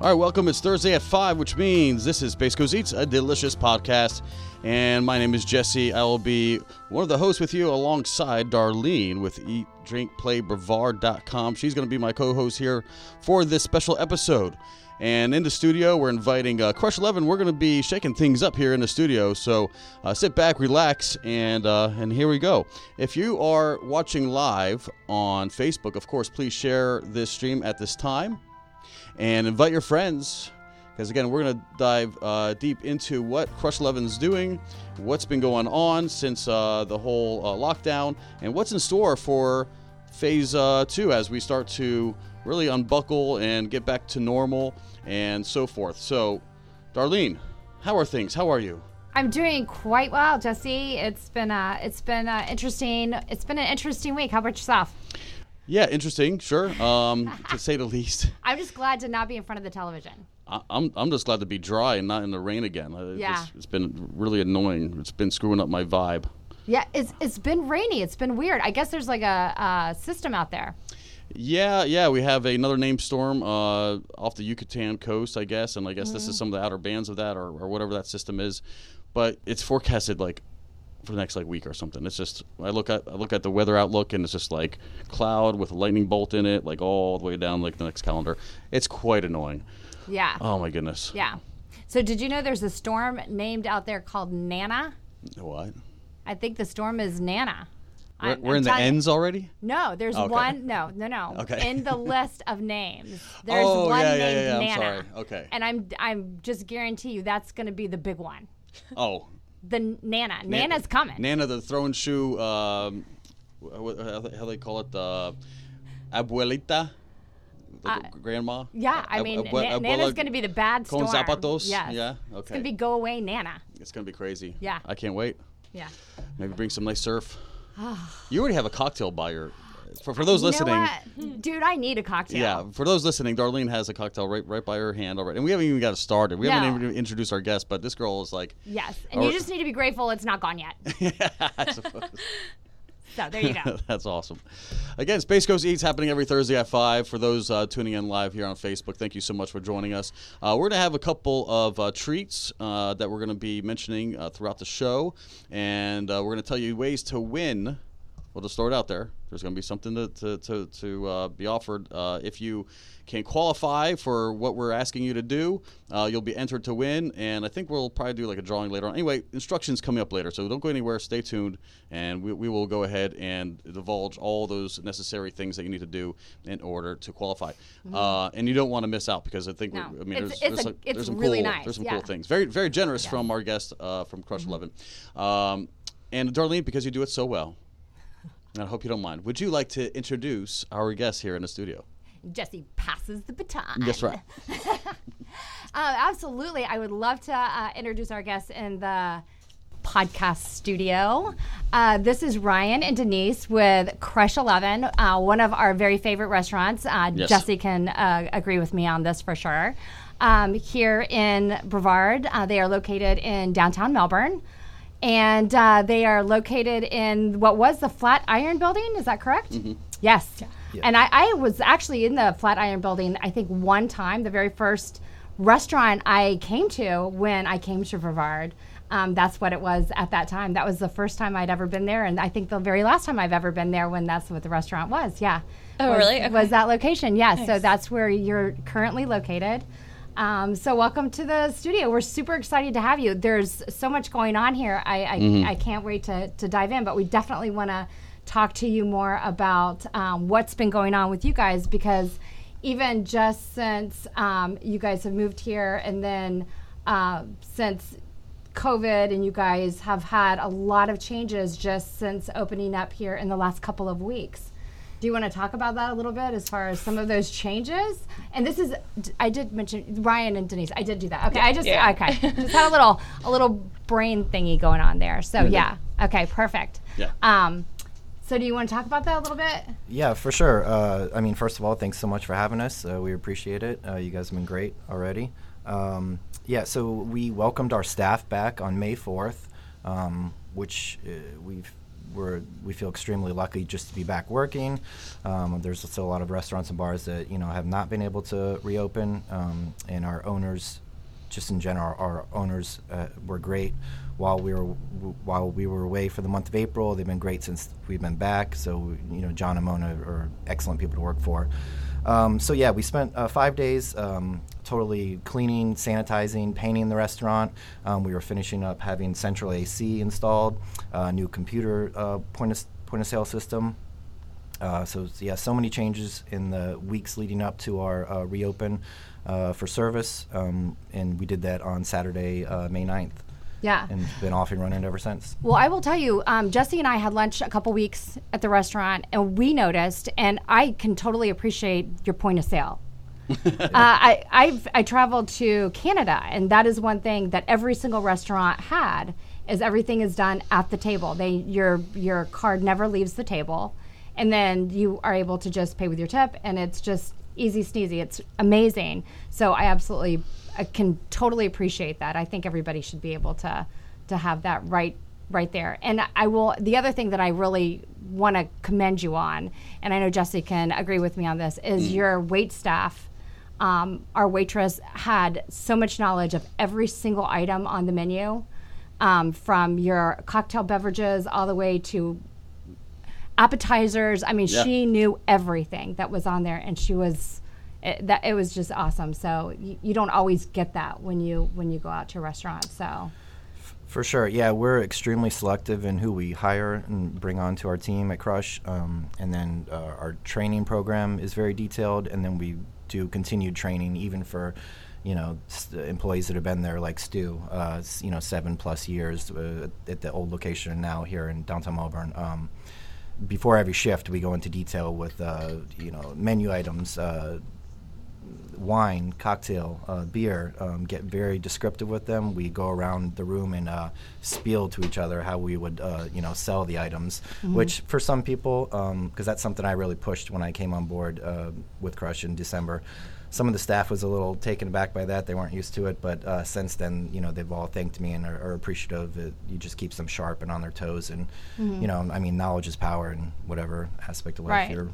All right, welcome. It's Thursday at 5, which means this is Coast Eats, a delicious podcast. And my name is Jesse. I will be one of the hosts with you alongside Darlene with eatdrinkplaybrevard.com. She's going to be my co host here for this special episode. And in the studio, we're inviting uh, Crush 11. We're going to be shaking things up here in the studio. So uh, sit back, relax, and uh, and here we go. If you are watching live on Facebook, of course, please share this stream at this time and invite your friends because again we're going to dive uh, deep into what crush 11 is doing what's been going on since uh, the whole uh, lockdown and what's in store for phase uh, two as we start to really unbuckle and get back to normal and so forth so darlene how are things how are you I'm doing quite well, Jesse. It's been uh, it's been uh, interesting. It's been an interesting week. How about yourself? Yeah interesting sure um, to say the least I'm just glad to not be in front of the television. I- I'm, I'm just glad to be dry and not in the rain again. Uh, Yeah. It's, it's been really annoying. It's been screwing up my vibe. Yeah, it's it's been rainy. It's been weird. I guess there's like a, system out there. Yeah, yeah, we have another named storm uh, off the Yucatan coast, I guess, and I guess this is some of the outer bands of that, or, or whatever that system is. But it's forecasted like for the next like week or something. It's just I look at I look at the weather outlook, and it's just like cloud with a lightning bolt in it, like all the way down like the next calendar. It's quite annoying. Yeah. Oh my goodness. Yeah. So did you know there's a storm named out there called Nana? What? I think the storm is Nana. We're, I'm- we're I'm in the you- ends already. No, there's Okay. one. No, no, no. Okay. In the list of names, oh, there's Oh, one yeah, named yeah, yeah, I'm Nana. sorry. Okay. And I'm I'm just guarantee you that's going to be the big one. Oh, The Nana. Nana's coming. Nana, the throwing shoe. Um, how they- they call it? The abuelita, the Uh, grandma. Yeah, I mean, abue- Na- Nana's going to be the bad storm. con zapatos? Yes. Yeah, Okay. It's going to be go away Nana. It's gonna be crazy. Yeah. I can't wait. Yeah. Maybe bring some nice surf. you already have a cocktail by your. For, for those You listening? Dude, I need a cocktail. yeah. For those listening, Darlene has a cocktail right right by her hand already, and we haven't even got it started. We No. haven't even introduced our guest, but this girl is like, Yes. And Or- you just need to be grateful it's not gone yet. I suppose. So there you go. That's awesome. Again, Space Coast Eats happening every Thursday at 5. For those uh, tuning in live here on Facebook, thank you so much for joining us. Uh, we're going to have a couple of uh, treats uh, that we're going to be mentioning uh, throughout the show, and uh, we're going to tell you ways to win. We'll just throw it out there. There's going to be something to, to, to, to uh, be offered. Uh, if you can qualify for what we're asking you to do, uh, you'll be entered to win. And I think we'll probably do like a drawing later on. Anyway, instructions coming up later. So don't go anywhere. Stay tuned. And we, we will go ahead and divulge all those necessary things that you need to do in order to qualify. Uh, and you don't want to miss out because I think, Mm-hmm. No. I mean, It's- there's, it's there's, a- some, there's some really cool, nice, There's some yeah. cool things. Very, very generous from our guest uh, from Crush 11. Um, and Darlene, because you do it so well, and I hope you don't mind. Would you like to introduce our guest here in the studio? Jesse passes the baton. That's right. Uh, absolutely. I would love to uh, introduce our guests in the podcast studio. Uh, this is Ryan and Denise with Crush 11, uh, one of our very favorite restaurants. Uh, Yes. Jesse can uh, agree with me on this for sure. Um, here in Brevard, uh, they are located in downtown Melbourne. And uh, they are located in what was the Flatiron Building. Is that correct? Yes. And I, I was actually in the Flatiron Building, I think, one time, the very first restaurant I came to when I came to Brevard. Um, that's what it was at that time. That was the first time I'd ever been there, and I think the very last time I've ever been there when that's what the restaurant was. Yeah. Oh, was, really? Okay. Was that location? Yes. So that's where you're currently located. Um, so welcome to the studio. We're super excited to have you. There's so much going on here. I I, I can't wait to to dive in, but we definitely want to talk to you more about um, what's been going on with you guys because even just since um, you guys have moved here and then uh, since COVID and you guys have had a lot of changes just since opening up here in the last couple of weeks. Do you want to talk about that a little bit as far as some of those changes? And this is, I did mention Ryan and Denise. I did do that. Okay, I just Yeah. okay, just had a little a little brain thingy going on there. So yeah, okay, perfect. Yeah. Um, so do you want to talk about that a little bit? Yeah, for sure. Uh, I mean, first of all, thanks so much for having us. Uh, we appreciate it. Uh, you guys have been great already. Um, yeah, so we welcomed our staff back on May 4th, um, which uh, we've we're we feel extremely lucky just to be back working. Um, there's still a lot of restaurants and bars that you know have not been able to reopen, um, and our owners, just in general, our owners uh, were great while we were while we were away for the month of April. They've been great since we've been back. So you know, John and Mona are excellent people to work for. Um, so yeah, we spent uh, five days um, totally cleaning, sanitizing, painting the restaurant. Um, we were finishing up having central AC installed, uh, new computer uh, point of point of sale system. Uh, so yeah, so many changes in the weeks leading up to our uh, reopen uh, for service, um, and we did that on Saturday, May 9th. Yeah. And been off and running ever since. Well, I will tell you, um, Jesse and I had lunch a couple weeks at the restaurant, and we noticed, and I can totally appreciate your point of sale. uh, I I've I traveled to Canada, and that is one thing that every single restaurant had is everything is done at the table. They your your card never leaves the table, and then you are able to just pay with your tip, and it's just easy sneezy. It's amazing. So I absolutely I can totally appreciate that. I think everybody should be able to to have that right right there. And I will the other thing that I really want to commend you on, and I know Jesse can agree with me on this, is mm. your wait staff. Um, our waitress had so much knowledge of every single item on the menu, um, from your cocktail beverages all the way to appetizers. I mean, yeah. she knew everything that was on there, and she was it, that it was just awesome. So you, you don't always get that when you when you go out to a restaurant. So. For sure, yeah, we're extremely selective in who we hire and bring onto our team at Crush, um, and then uh, our training program is very detailed, and then we do continued training even for, you know, employees that have been there like Stu, uh, you know, seven plus years uh, at the old location now here in downtown Melbourne. Um, before every shift, we go into detail with, uh, you know, menu items, uh, wine, cocktail, uh, beer, um, get very descriptive with them. We go around the room and uh, spiel to each other how we would, uh, you know, sell the items. Mm-hmm. Which for some people, because um, that's something I really pushed when I came on board uh, with Crush in December. Some of the staff was a little taken aback by that; they weren't used to it. But uh, since then, you know, they've all thanked me and are, are appreciative. It, you just keeps them sharp and on their toes, and mm-hmm. you know, I mean, knowledge is power in whatever aspect of life right. you're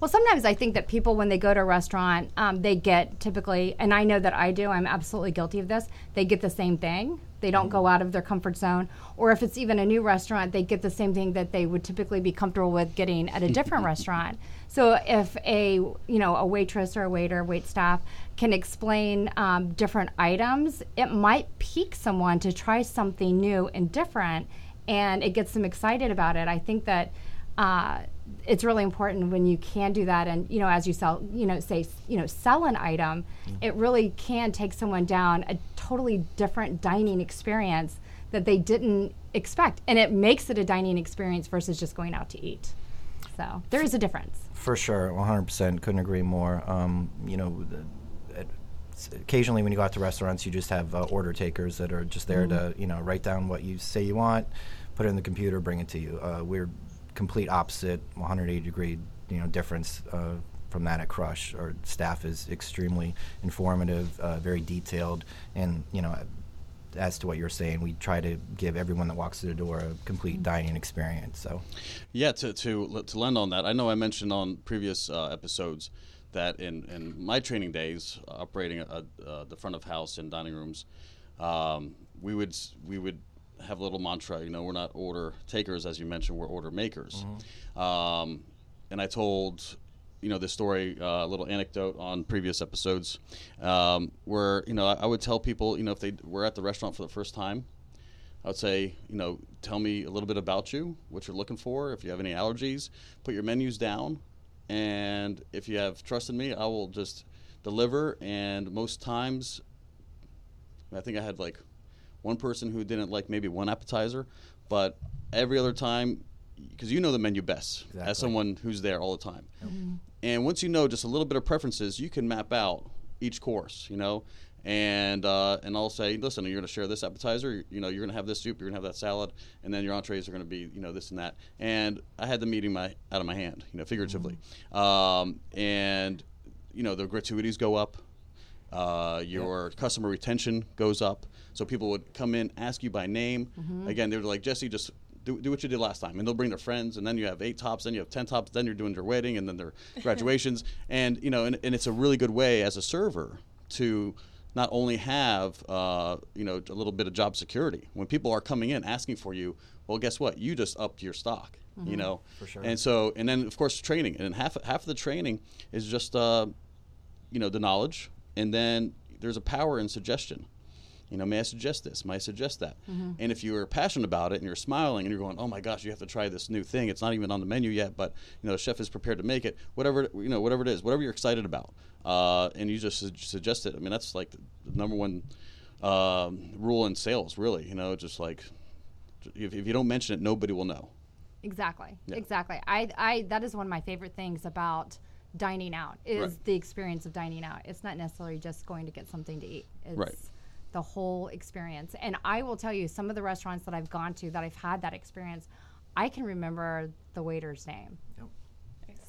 well, sometimes I think that people, when they go to a restaurant, um, they get typically, and I know that I do, I'm absolutely guilty of this, they get the same thing. They don't go out of their comfort zone. Or if it's even a new restaurant, they get the same thing that they would typically be comfortable with getting at a different restaurant. So if a you know a waitress or a waiter, wait staff can explain um, different items, it might pique someone to try something new and different, and it gets them excited about it. I think that. Uh, it's really important when you can do that. And you know as you sell you know say you know sell an item mm. it really can take someone down a totally different dining experience that they didn't expect. And it makes it a dining experience versus just going out to eat. So there is a difference. For sure 100% couldn't agree more. Um, you know occasionally when you go out to restaurants you just have uh, order takers that are just there mm. to you know write down what you say you want put it in the computer bring it to you. Uh, we're complete opposite, 180 degree you know difference uh, from that at Crush. Our staff is extremely informative, uh, very detailed, and you know. As to what you're saying, we try to give everyone that walks through the door a complete dining experience. So, yeah, to to to lend on that, I know I mentioned on previous uh, episodes that in, in my training days, operating a, uh, the front of house and dining rooms, um, we would we would have a little mantra. You know, we're not order takers, as you mentioned. We're order makers. Mm-hmm. Um, and I told, you know, this story, uh, a uh, little anecdote on previous episodes, um, where you know I, I, would tell people, you know, if they were at the restaurant for the first time, I would say, you know, tell me a little bit about you, what you're looking for, if you have any allergies, put your menus down, and if you have trust in me, I will just deliver. And most times, I think I had like one person who didn't like maybe one appetizer, but every other time, because you know the menu best exactly. as someone who's there all the time. Mm-hmm. And once you know just a little bit of preferences, you can map out each course, you know. And uh, and I'll say, listen, you're going to share this appetizer. You know, you're going to have this soup. You're going to have that salad, and then your entrees are going to be, you know, this and that. And I had the meeting my out of my hand, you know, figuratively. Mm-hmm. Um, and you know, the gratuities go up. Uh, your yep. customer retention goes up. So people would come in, ask you by name. Mm-hmm. Again, they were like, Jesse, just do, do what you did last time. And they'll bring their friends, and then you have eight tops, then you have 10 tops, then you're doing your wedding, and then their graduations. and, you know, and, and it's a really good way as a server to not only have uh, you know a little bit of job security when people are coming in asking for you well guess what you just upped your stock mm-hmm. you know for sure and so and then of course training and half half of the training is just uh, you know the knowledge and then there's a power in suggestion you know, may I suggest this? May I suggest that? Mm-hmm. And if you are passionate about it and you're smiling and you're going, oh my gosh, you have to try this new thing. It's not even on the menu yet, but you know, the chef is prepared to make it. Whatever you know, whatever it is, whatever you're excited about, uh, and you just su- suggest it. I mean, that's like the number one um, rule in sales, really. You know, just like if, if you don't mention it, nobody will know. Exactly. Yeah. Exactly. I, I that is one of my favorite things about dining out is right. the experience of dining out. It's not necessarily just going to get something to eat. It's right the whole experience. And I will tell you, some of the restaurants that I've gone to that I've had that experience, I can remember the waiter's name. Yep.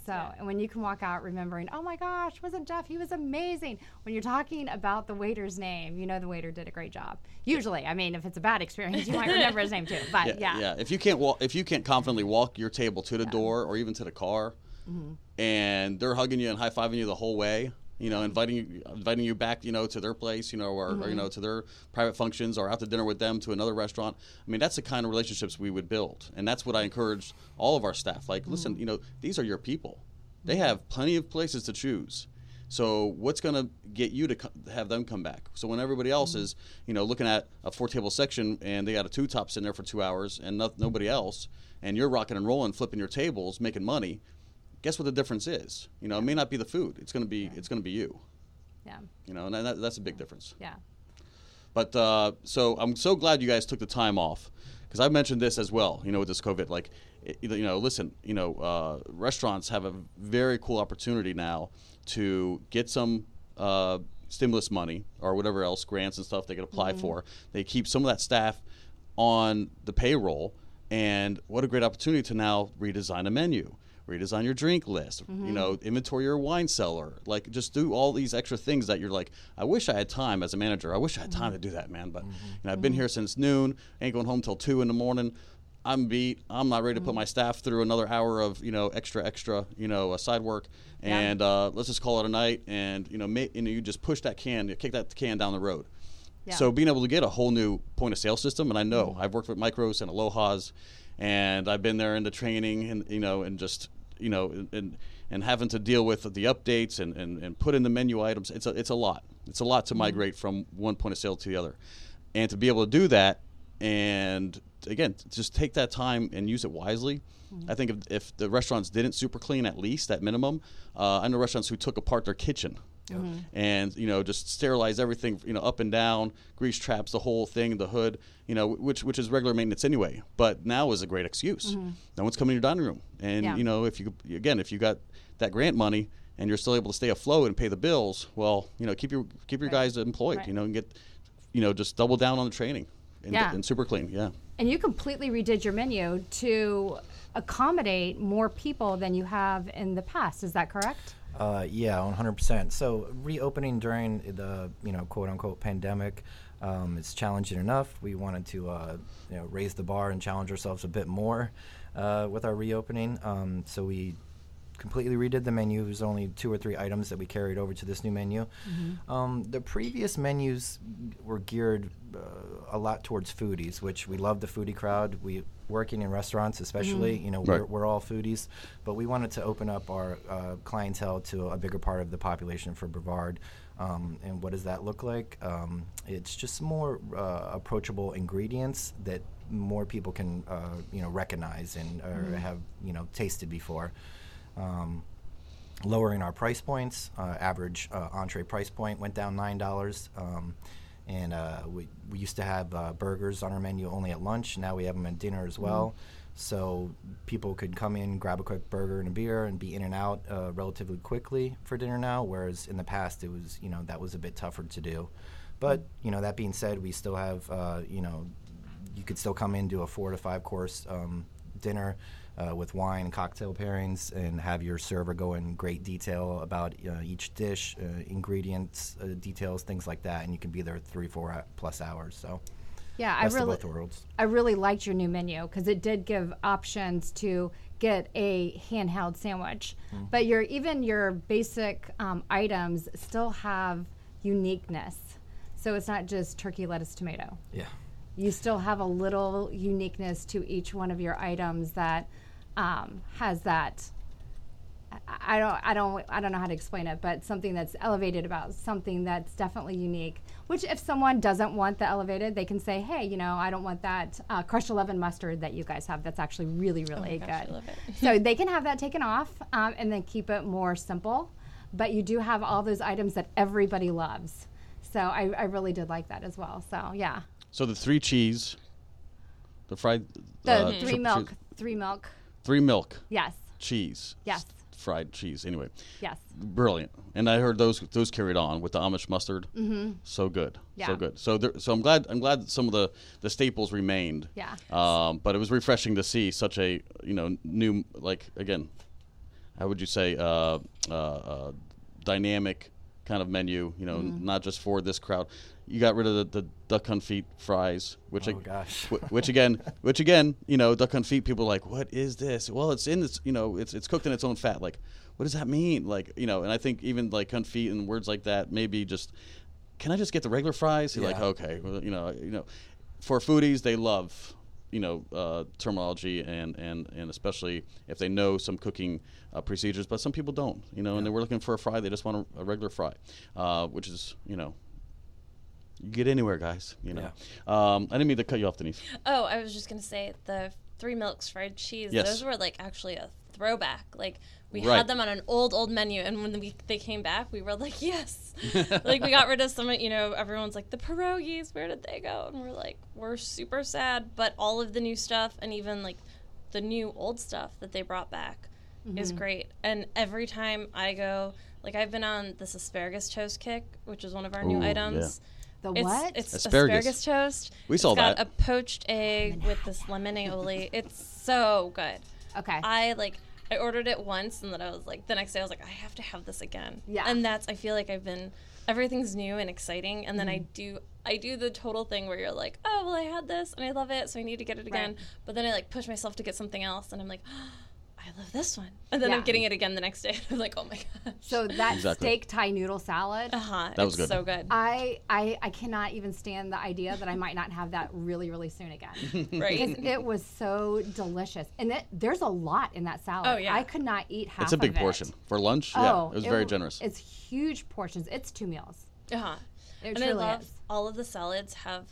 So, and when you can walk out remembering, oh my gosh, wasn't Jeff? He was amazing. When you're talking about the waiter's name, you know the waiter did a great job. Usually, I mean, if it's a bad experience, you might remember his name too. But yeah, yeah, yeah. If you can't walk, if you can't confidently walk your table to the yeah. door or even to the car, mm-hmm. and they're hugging you and high fiving you the whole way, you know, inviting you, inviting you back, you know, to their place, you know, or, mm-hmm. or, you know, to their private functions, or out to dinner with them to another restaurant. I mean, that's the kind of relationships we would build, and that's what I encourage all of our staff. Like, mm-hmm. listen, you know, these are your people. They mm-hmm. have plenty of places to choose. So what's going to get you to co- have them come back? So when everybody else mm-hmm. is, you know, looking at a four table section and they got a two top in there for two hours and no- nobody else, and you're rocking and rolling, flipping your tables, making money guess what the difference is? You know, it may not be the food. It's going to be it's going to be you. Yeah. You know, and that, that's a big difference. Yeah. But uh, so I'm so glad you guys took the time off because I've mentioned this as well. You know, with this COVID, like, you know, listen, you know, uh, restaurants have a very cool opportunity now to get some. Uh, stimulus money or whatever else grants and stuff they can apply mm-hmm. for they keep some of that staff on the payroll and what a great opportunity to now redesign a menu redesign your drink list, mm-hmm. you know, inventory your wine cellar, like just do all these extra things that you're like, I wish I had time as a manager. I wish I had time mm-hmm. to do that, man. But mm-hmm. you know, I've been mm-hmm. here since noon, ain't going home till two in the morning. I'm beat. I'm not ready to put mm-hmm. my staff through another hour of you know extra extra you know uh, side work, and yeah. uh, let's just call it a night. And you know, ma- you know, you just push that can, you kick that can down the road. Yeah. So being able to get a whole new point of sale system, and I know mm-hmm. I've worked with Micros and Aloha's, and I've been there in the training, and you know, and just you know, and and having to deal with the updates and, and, and put in the menu items. It's a, it's a lot. It's a lot to mm-hmm. migrate from one point of sale to the other. And to be able to do that and again, just take that time and use it wisely. Mm-hmm. I think if, if, the restaurants didn't super clean at least at minimum, uh, I know restaurants who took apart their kitchen Mm-hmm. and you know just sterilize everything you know up and down grease traps the whole thing the hood you know which which is regular maintenance anyway but now is a great excuse mm-hmm. no one's coming to your dining room and yeah. you know if you again if you got that grant money and you're still able to stay afloat and pay the bills well you know keep your keep your right. guys employed right. you know and get you know just double down on the training and, yeah. and super clean yeah and you completely redid your menu to accommodate more people than you have in the past is that correct uh, yeah, 100%. So reopening during the you know quote unquote pandemic, um, it's challenging enough. We wanted to uh, you know raise the bar and challenge ourselves a bit more uh, with our reopening. Um, so we completely redid the menu. There's only two or three items that we carried over to this new menu. Mm-hmm. Um, the previous menus were geared uh, a lot towards foodies, which we love the foodie crowd. We working in restaurants, especially, mm-hmm. you know, right. we're, we're, all foodies, but we wanted to open up our uh, clientele to a bigger part of the population for Brevard. Um, and what does that look like? Um, it's just more uh, approachable ingredients that more people can, uh, you know, recognize and or mm-hmm. have, you know, tasted before um, lowering our price points. Uh, average uh, entree price point went down nine dollars. Um, and uh, we, we used to have uh, burgers on our menu only at lunch. Now we have them at dinner as well. Mm-hmm. So people could come in, grab a quick burger and a beer, and be in and out uh, relatively quickly for dinner now. Whereas in the past, it was you know that was a bit tougher to do. But you know that being said, we still have uh, you know you could still come in do a four to five course um, dinner uh, with wine and cocktail pairings and have your server go in great detail about uh, each dish, uh, ingredients, uh, details, things like that. And you can be there three, four plus hours. So Yeah, I really, of both worlds. I really liked your new menu because it did give options to get a handheld sandwich. Mm-hmm. But your even your basic um, items still have uniqueness. So it's not just turkey, lettuce, tomato. Yeah. You still have a little uniqueness to each one of your items that um, has that. I- I don't, I don't, I don't know how to explain it, but something that's elevated about something that's definitely unique. Which, if someone doesn't want the elevated, they can say, "Hey, you know, I don't want that uh, Crush eleven mustard that you guys have. That's actually really, really gosh, I good." love it. so they can have that taken off um, and then keep it more simple. But you do have all those items that everybody loves. So I, I really did like that as well. So yeah, So the three cheese, the fried, the uh, three milk, cheese- three milk. Three milk Yes, cheese, Yes. fried cheese. Anyway, yes. brilliant. And I heard those those carried on with the Amish mustard. Mm-hmm. So good, so good. So there, so I'm glad I'm glad that some of the the staples remained. Yeah. Um, but it was refreshing to see such a you know new like again, how would you say uh, uh, uh, dynamic kind of menu? You know, Mm-hmm. not just for this crowd. You got rid of the, the duck confit fries, which Oh, I- gosh. wh- which again, which again, you know, duck confit. People are like, what is this? Well, it's in this, you know, it's it's cooked in its own fat. Like, what does that mean? Like, you know, and I think even like confit and words like that, maybe just, can I just get the regular fries? You're like, okay, well, you know, you know, for foodies, they love. You know uh, terminology and, and, and especially if they know some cooking uh, procedures, but some people don't. You know, and they were looking for a fry, they just want a, a regular fry, uh, which is you know you get anywhere, guys. You know. Um, I didn't mean to cut you off, Denise. Oh, I was just gonna say the three milks fried cheese. Yes. Those were like actually a throwback. Like we Right. had them on an old old menu, and when we, they came back, we were like, yes. like we got rid of some. You know, everyone's like the pierogies. Where did they go? And we're like, we're super sad. But all of the new stuff, and even like the new old stuff that they brought back, is mm-hmm. great. And every time I go, like I've been on this asparagus toast kick, which is one of our new Ooh, yeah. items. The It's, what? It's Asparagus. asparagus, toast. We saw it's got that. a poached egg with this lemon aioli. It's so good. okay. I like. I ordered it once, and then I was like, the next day I was like, I have to have this again. Yeah. And that's. I feel like I've been. Everything's new and exciting, and then I Mm-hmm. do. I do the total thing where you're like, oh well, I had this and I love it, so I need to get it again. Right. But then I like push myself to get something else, and I'm like. I love this one, and then Yeah. I'm getting it again the next day. I'm like, oh my gosh. so that Exactly. steak Thai noodle salad. uh huh. That was good. So good. I, I I cannot even stand the idea that I might not have that really really soon again. right. Because it was so delicious, and it, there's a lot in that salad. Oh, yeah. I could not eat half. Of it. It's a big of it. portion for lunch. Oh, yeah, it was very w- generous. It's huge portions. It's two meals. Uh huh. It and I love is. all of the salads have like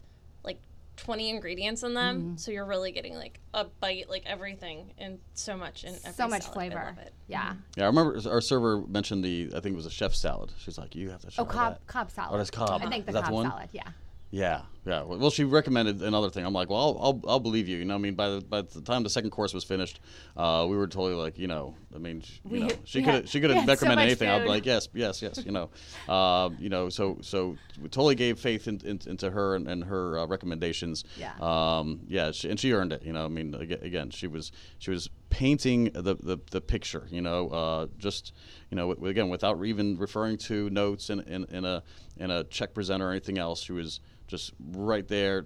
20 ingredients in them, Mm-hmm. so you're really getting like a bite, like everything, and so much in every So much salad. flavor. I love it. Yeah. yeah, I remember our server mentioned the. I think it was a chef salad. She's like, you have to try Oh, Cobb that. Cobb salad. Oh, that's Cobb. I think the Is that the Cobb one? salad. Yeah. Yeah, yeah. Well, she recommended another thing. I'm like, well, I'll, I'll, I'll believe you. You know, I mean, by the by the time the second course was finished, uh, we were totally like, you know, I mean, sh- you We- know, she could she could have so recommended much anything. I'd be like, yes, yes, yes. You know, uh, you know, so so we totally gave faith in, in, into her and, and her uh, recommendations. Yeah. Um, yeah, she, and she earned it. You know, I mean, again, she was she was painting the the, the picture. You know, uh, just you know, w- again, without even referring to notes in, in, in a in a check presenter or anything else, she was just right there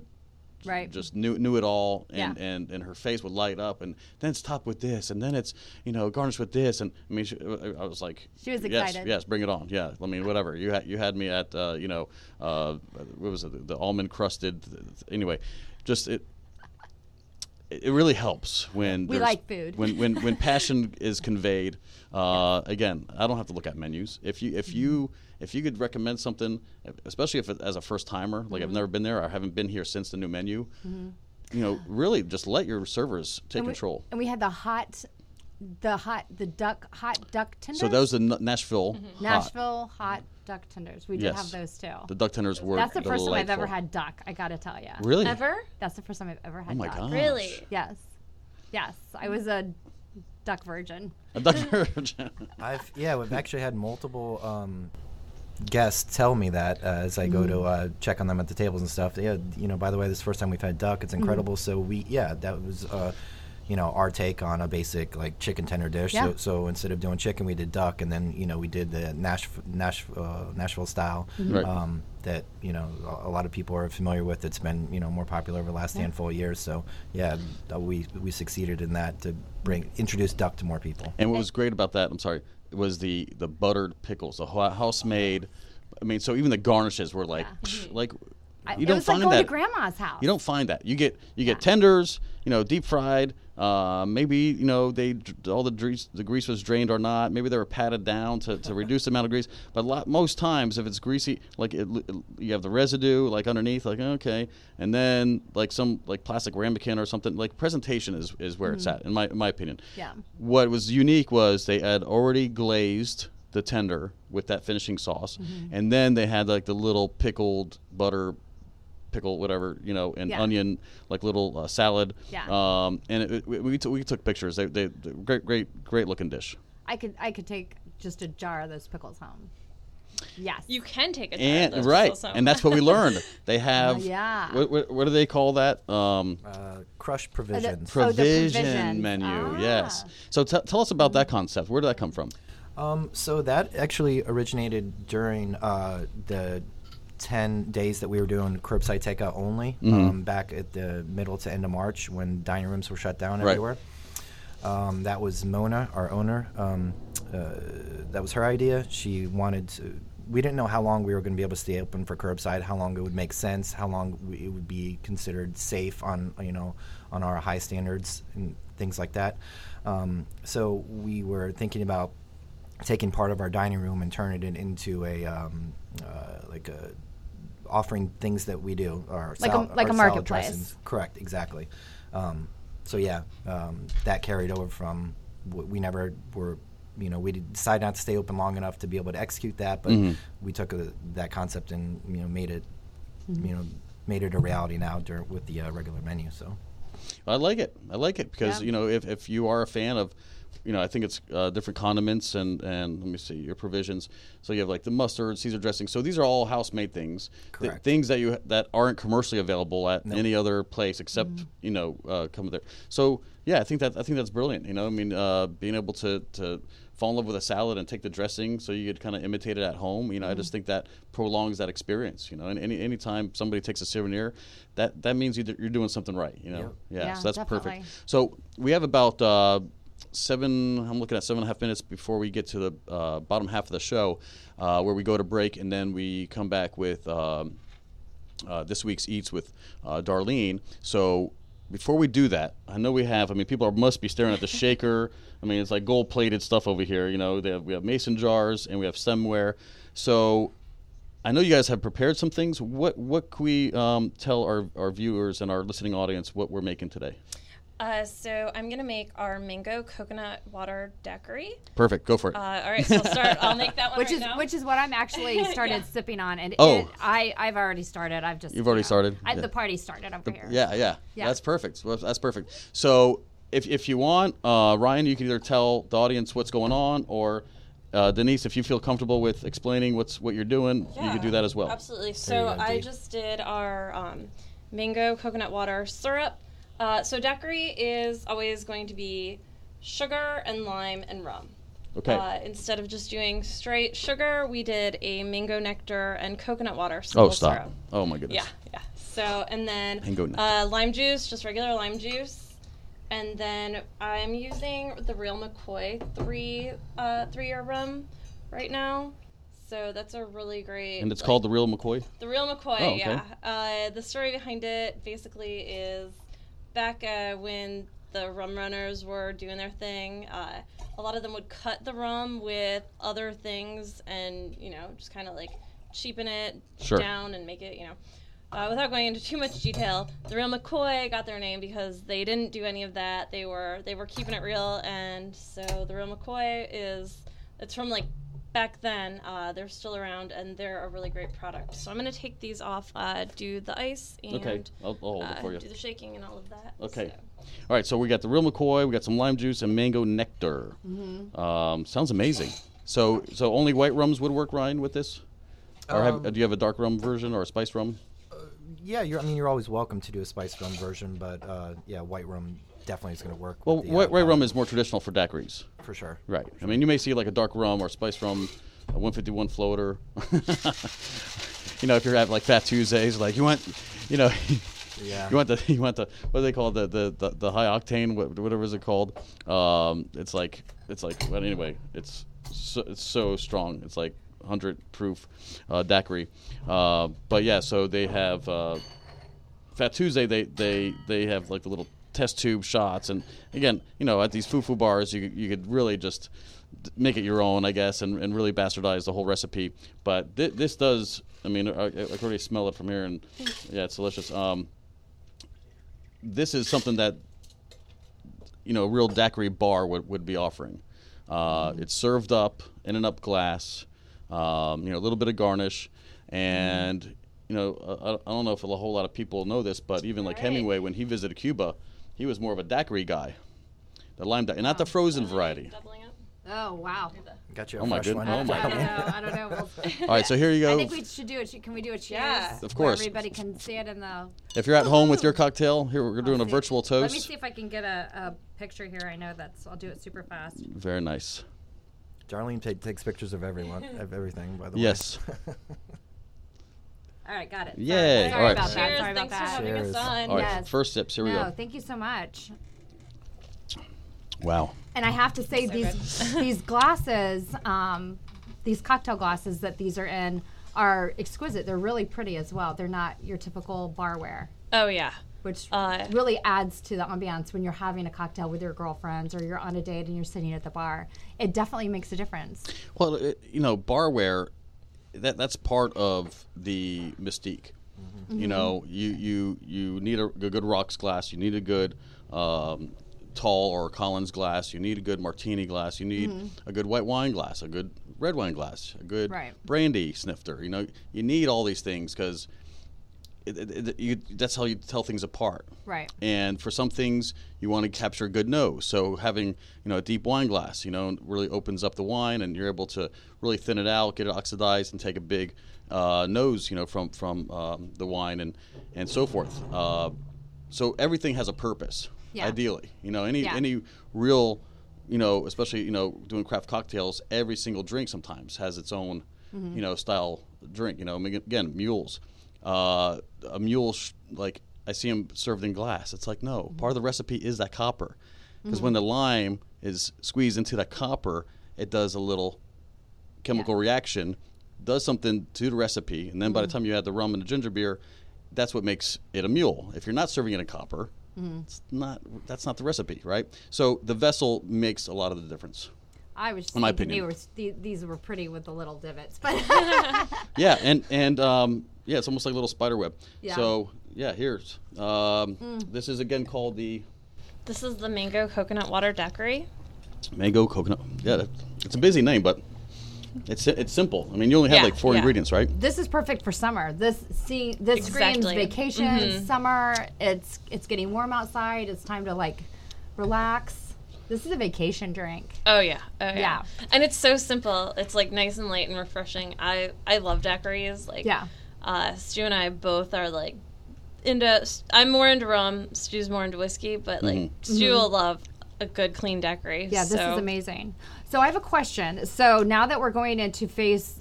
Right. just knew knew it all and, Yeah. and and her face would light up and then it's topped with this and then it's you know garnished with this and I mean she, I was like She was yes excited. yes bring it on yeah I mean whatever you had you had me at uh, you know uh, what was it the almond crusted anyway just it it really helps when We like food. when when when passion is conveyed uh, again i don't have to look at menus if you if you if you could recommend something especially if it, as a first timer like Mm-hmm. i've never been there or i haven't been here since the new menu you know really just let your servers take And we- control And we had the hot, the hot, the duck, hot duck tenders. so those are the N- nashville hot. Nashville hot duck tenders. We did Yes. have those too. the duck tenders were That's the first time I've ever had duck. I gotta tell you. really Ever? That's the first time I've ever had oh my duck. god Really? Yes. Yes. I was a duck virgin. a duck virgin. I've yeah, we've actually had multiple um, guests tell me that uh, as I go to uh, check on them at the tables and stuff. Yeah, you know, by the way, this is the first time we've had duck. It's incredible. So we yeah, that was uh, you know, our take on a basic like chicken tender dish. Yeah. So, so instead of doing chicken, we did duck, and then you know we did the Nash, Nash, uh, Nashville style Right. um, that you know a, a lot of people are familiar with. It's been you know more popular over the last handful of years. So yeah, we we succeeded in that to bring introduce duck to more people. And what was great about that, I'm sorry, was the the buttered pickles, the house made. I mean, so even the garnishes were like, psh, like I- you it don't was like find going that. to grandma's house. You don't find that. You get you get Yeah. tenders, you know, deep fried. Uh, maybe you know they all the grease the grease was drained or not. Maybe they were patted down to, to reduce the amount of grease. But a lot, most times, if it's greasy, like it, it- you have the residue like underneath, like okay, and then like some like plastic ramekin or something. Like presentation is, is where it's at in my in my opinion. Yeah. What was unique was they had already glazed the tender with that finishing sauce, Mm-hmm. and then they had like the little pickled butter pickle, whatever, you know, and Yeah. onion, like little uh, salad. Yeah. Um, and it, we, we, took we took pictures. They, they, they great, great, great looking dish. I could I could take just a jar of those pickles home. Yes. You can take a jar And of those right, pickles home. and that's what we learned. They have. yeah. What, what, what do they call that? Um, Uh, crushed provisions. Oh, the provision provisions. menu. Ah. Yes. So t- tell us about that concept. Where did that come from? Um, so that actually originated during uh, the 10 days that we were doing curbside takeout only Mm-hmm. um, back at the middle to end of March when dining rooms were shut down Right. everywhere. Um, that was Mona, our owner. Um, uh, that was her idea. She wanted to. We didn't know how long we were going to be able to stay open for curbside, how long it would make sense, how long we, it would be considered safe on you know on our high standards and things like that. Um, so we were thinking about taking part of our dining room and turning it into a um, uh, like a offering things that we do our Like a- sal- like a our salad marketplace. dressings. Correct, exactly. Um, so yeah, um, that carried over from w- we never were. You know, we decided not to stay open long enough to be able to execute that, but Mhm. we took a, that concept and you know made it, Mm-hmm. you know, made it a reality now dur- with the uh, regular menu. So I like it. I like it because Yeah. you know if, if you are a fan of, you know, I think it's uh, different condiments and and let me see your provisions. So you have like the mustard, Caesar dressing. So these are all house made things. Th- Correct. things that you that aren't commercially available at Nope. any other place except Mm-hmm. you know uh, come there. So yeah, I think that I think that's brilliant. You know, I mean, uh, being able to to fall in love with a salad and take the dressing so you could kind of imitate it at home. You know, I Mm-hmm. just think that prolongs that experience. You know, and any anytime somebody takes a souvenir, that that means you d- you're doing something right. You know, Yep. yeah, Yeah, so that's definitely. perfect. So we have about uh, seven. I'm looking at seven and a half minutes before we get to the uh, bottom half of the show, uh, where we go to break and then we come back with um, uh, this week's eats with uh, Darlene. So before we do that, I know we have. I mean, people are, must be staring at the shaker. I mean, it's like gold-plated stuff over here. You know, have, we have mason jars and we have stemware. So I know you guys have prepared some things. What what can we um, tell our, our viewers and our listening audience what we're making today? Uh, so I'm gonna make our mango coconut water daiquiri. Perfect. Go for it. Uh, all right, so I'll start. I'll make that one which right is now. which is what I'm actually started Yeah. sipping on, and Oh. it, I I've already started. I've just You've already know, started? I, Yeah. The party started over here. yeah, yeah, Yeah. That's perfect. Well, That's perfect. So if, if you want, uh, Ryan, you can either tell the audience what's going on, or uh, Denise, if you feel comfortable with explaining what's what you're doing, you Yeah, can do that as well. Absolutely. So go, I just did our um, mango coconut water syrup. Uh, so daiquiri is always going to be sugar and lime and rum. Okay. Uh, instead of just doing straight sugar, we did a mango nectar and coconut water oh, stop. syrup. Oh my goodness. Yeah, yeah. So and then Mango uh, lime juice, just regular lime juice, and then I'm using the Real McCoy three uh, three year rum right now. So that's a really great. And it's like, called the Real McCoy. the Real McCoy. Oh, okay. Yeah. Uh, the story behind it basically is back uh, when the rum runners were doing their thing. Uh, a lot of them would cut the rum with other things, and you know, just kind of like cheapen it Sure. down and make it, you know. Uh, without going into too much detail, the real McCoy got their name because they didn't do any of that. They were they were keeping it real, and so the real McCoy is it's from like back then. Uh, they're still around, and they're a really great product. So I'm gonna take these off, uh, do the ice, and Okay. I'll, I'll hold uh, it for you. do the shaking and all of that. Okay. So- All right. So we got the Real McCoy. We got some lime juice and mango nectar. Mm-hmm. Um, sounds amazing. So so only white rums would work, Ryan, with this. Or have, Um, do you have a dark rum version or a spice rum? yeah, you're, I mean, you're always welcome to do a spice rum version, but uh, yeah, white rum definitely is going to work. Well, white, uh, white rum is more traditional for daiquiris. for sure. Right. I mean, you may see like a dark rum or spice rum, a 151 floater. you know, if you're at like Fat Tuesdays, like you want, you know, Yeah. you want the you want the what do they call the the the, the high octane whatever is it called? Um, it's like it's like well anyway, it's so, it's so strong. It's like 100 proof uh, daiquiri. Uh, but yeah, so they have. Uh, Fat Tuesday, they they they have like the little test tube shots, and again, you know, at these foo-foo bars, you you could really just make it your own, I guess, and, and really bastardize the whole recipe. But thi- this does, I mean, I, I can already smell it from here, and yeah, it's delicious. Um, this is something that you know, a real daiquiri bar would, would be offering. Uh, it's served up in an up glass, um, you know, a little bit of garnish, and you know, I, I don't know if a whole lot of people know this, but even like Right. Hemingway, when he visited Cuba, he was more of a daiquiri guy, the lime daiquiri, not the oh. frozen variety. Doubling up. Oh wow! Got you a Oh my fresh goodness. one. Oh my I don't know. I don't know. We'll- All right, so here you go. I think we should do it. Can we do a cheers? Yeah. Of Where course. everybody can see it in the. If you're at home with your cocktail, here we're doing a see. virtual toast. Let me see if I can get a, a picture here. I know that's. I'll do it super fast. Very nice. Darlene ta- takes pictures of everyone, of everything. By the way. Yes. way. All right, got it. Sorry- Yay. Sorry, All right. about that. Cheers. Sorry about Thanks for having Cheers. us on. All right, Yes. first sips. Here we No, go. thank you so much. Wow. And I have to say So these these glasses, um, these cocktail glasses that these are in, are exquisite. They're really pretty as well. They're not your typical barware, Oh yeah. which Uh, really adds to the ambiance when you're having a cocktail with your girlfriends or you're on a date and you're sitting at the bar. It definitely makes a difference. Well, it, you know, barware, that that's part of the mystique. You know, you you you need a, a good rocks glass. You need a good um, tall or Collins glass. You need a good martini glass. You need a good white wine glass, a good red wine glass, a good Right. brandy snifter. You know, you need all these things because it, it, it, you, that's how you tell things apart. Right. And for some things, you want to capture a good nose. So having you know a deep wine glass, you know, really opens up the wine, and you're able to really thin it out, get it oxidized, and take a big uh, nose, you know, from from um, the wine and and so forth. Uh, so everything has a purpose. Yeah. Ideally, you know, any Yeah. any real, you know, especially you know doing craft cocktails, every single drink sometimes has its own, Mm-hmm. you know, style drink. You know, again, mules. Uh, a mule, sh- like I see them served in glass. It's like no, part of the recipe is that copper, because when the lime is squeezed into that copper, it does a little chemical reaction, does something to the recipe, and then by the time you add the rum and the ginger beer, that's what makes it a mule. If you're not serving it in copper, it's not. That's not the recipe, right? So the vessel makes a lot of the difference. I was just In my opinion. were, these were pretty with the little divots, but Yeah, and and um, yeah, it's almost like a little spider web. Yeah. So yeah, here's um, this is again called the This is the mango coconut water daiquiri. mango coconut. Yeah, that, it's a busy name, but it's it's simple. I mean, you only have Yeah, like four yeah. ingredients, right? this is perfect for summer. This see this screams Exactly. vacation, Mhm. summer. It's it's getting warm outside. It's time to like relax. This is a vacation drink. Oh yeah, oh yeah. Yeah. And it's so simple. It's like nice and light and refreshing. I I love daiquiris. Like Yeah. Uh, Stu and I both are like into. I'm more into rum. Stu's more into whiskey, but like Mhm. Stu will love a good clean daiquiri. Mm-hmm. Yeah, this is amazing. So I have a question. So now that we're going into phase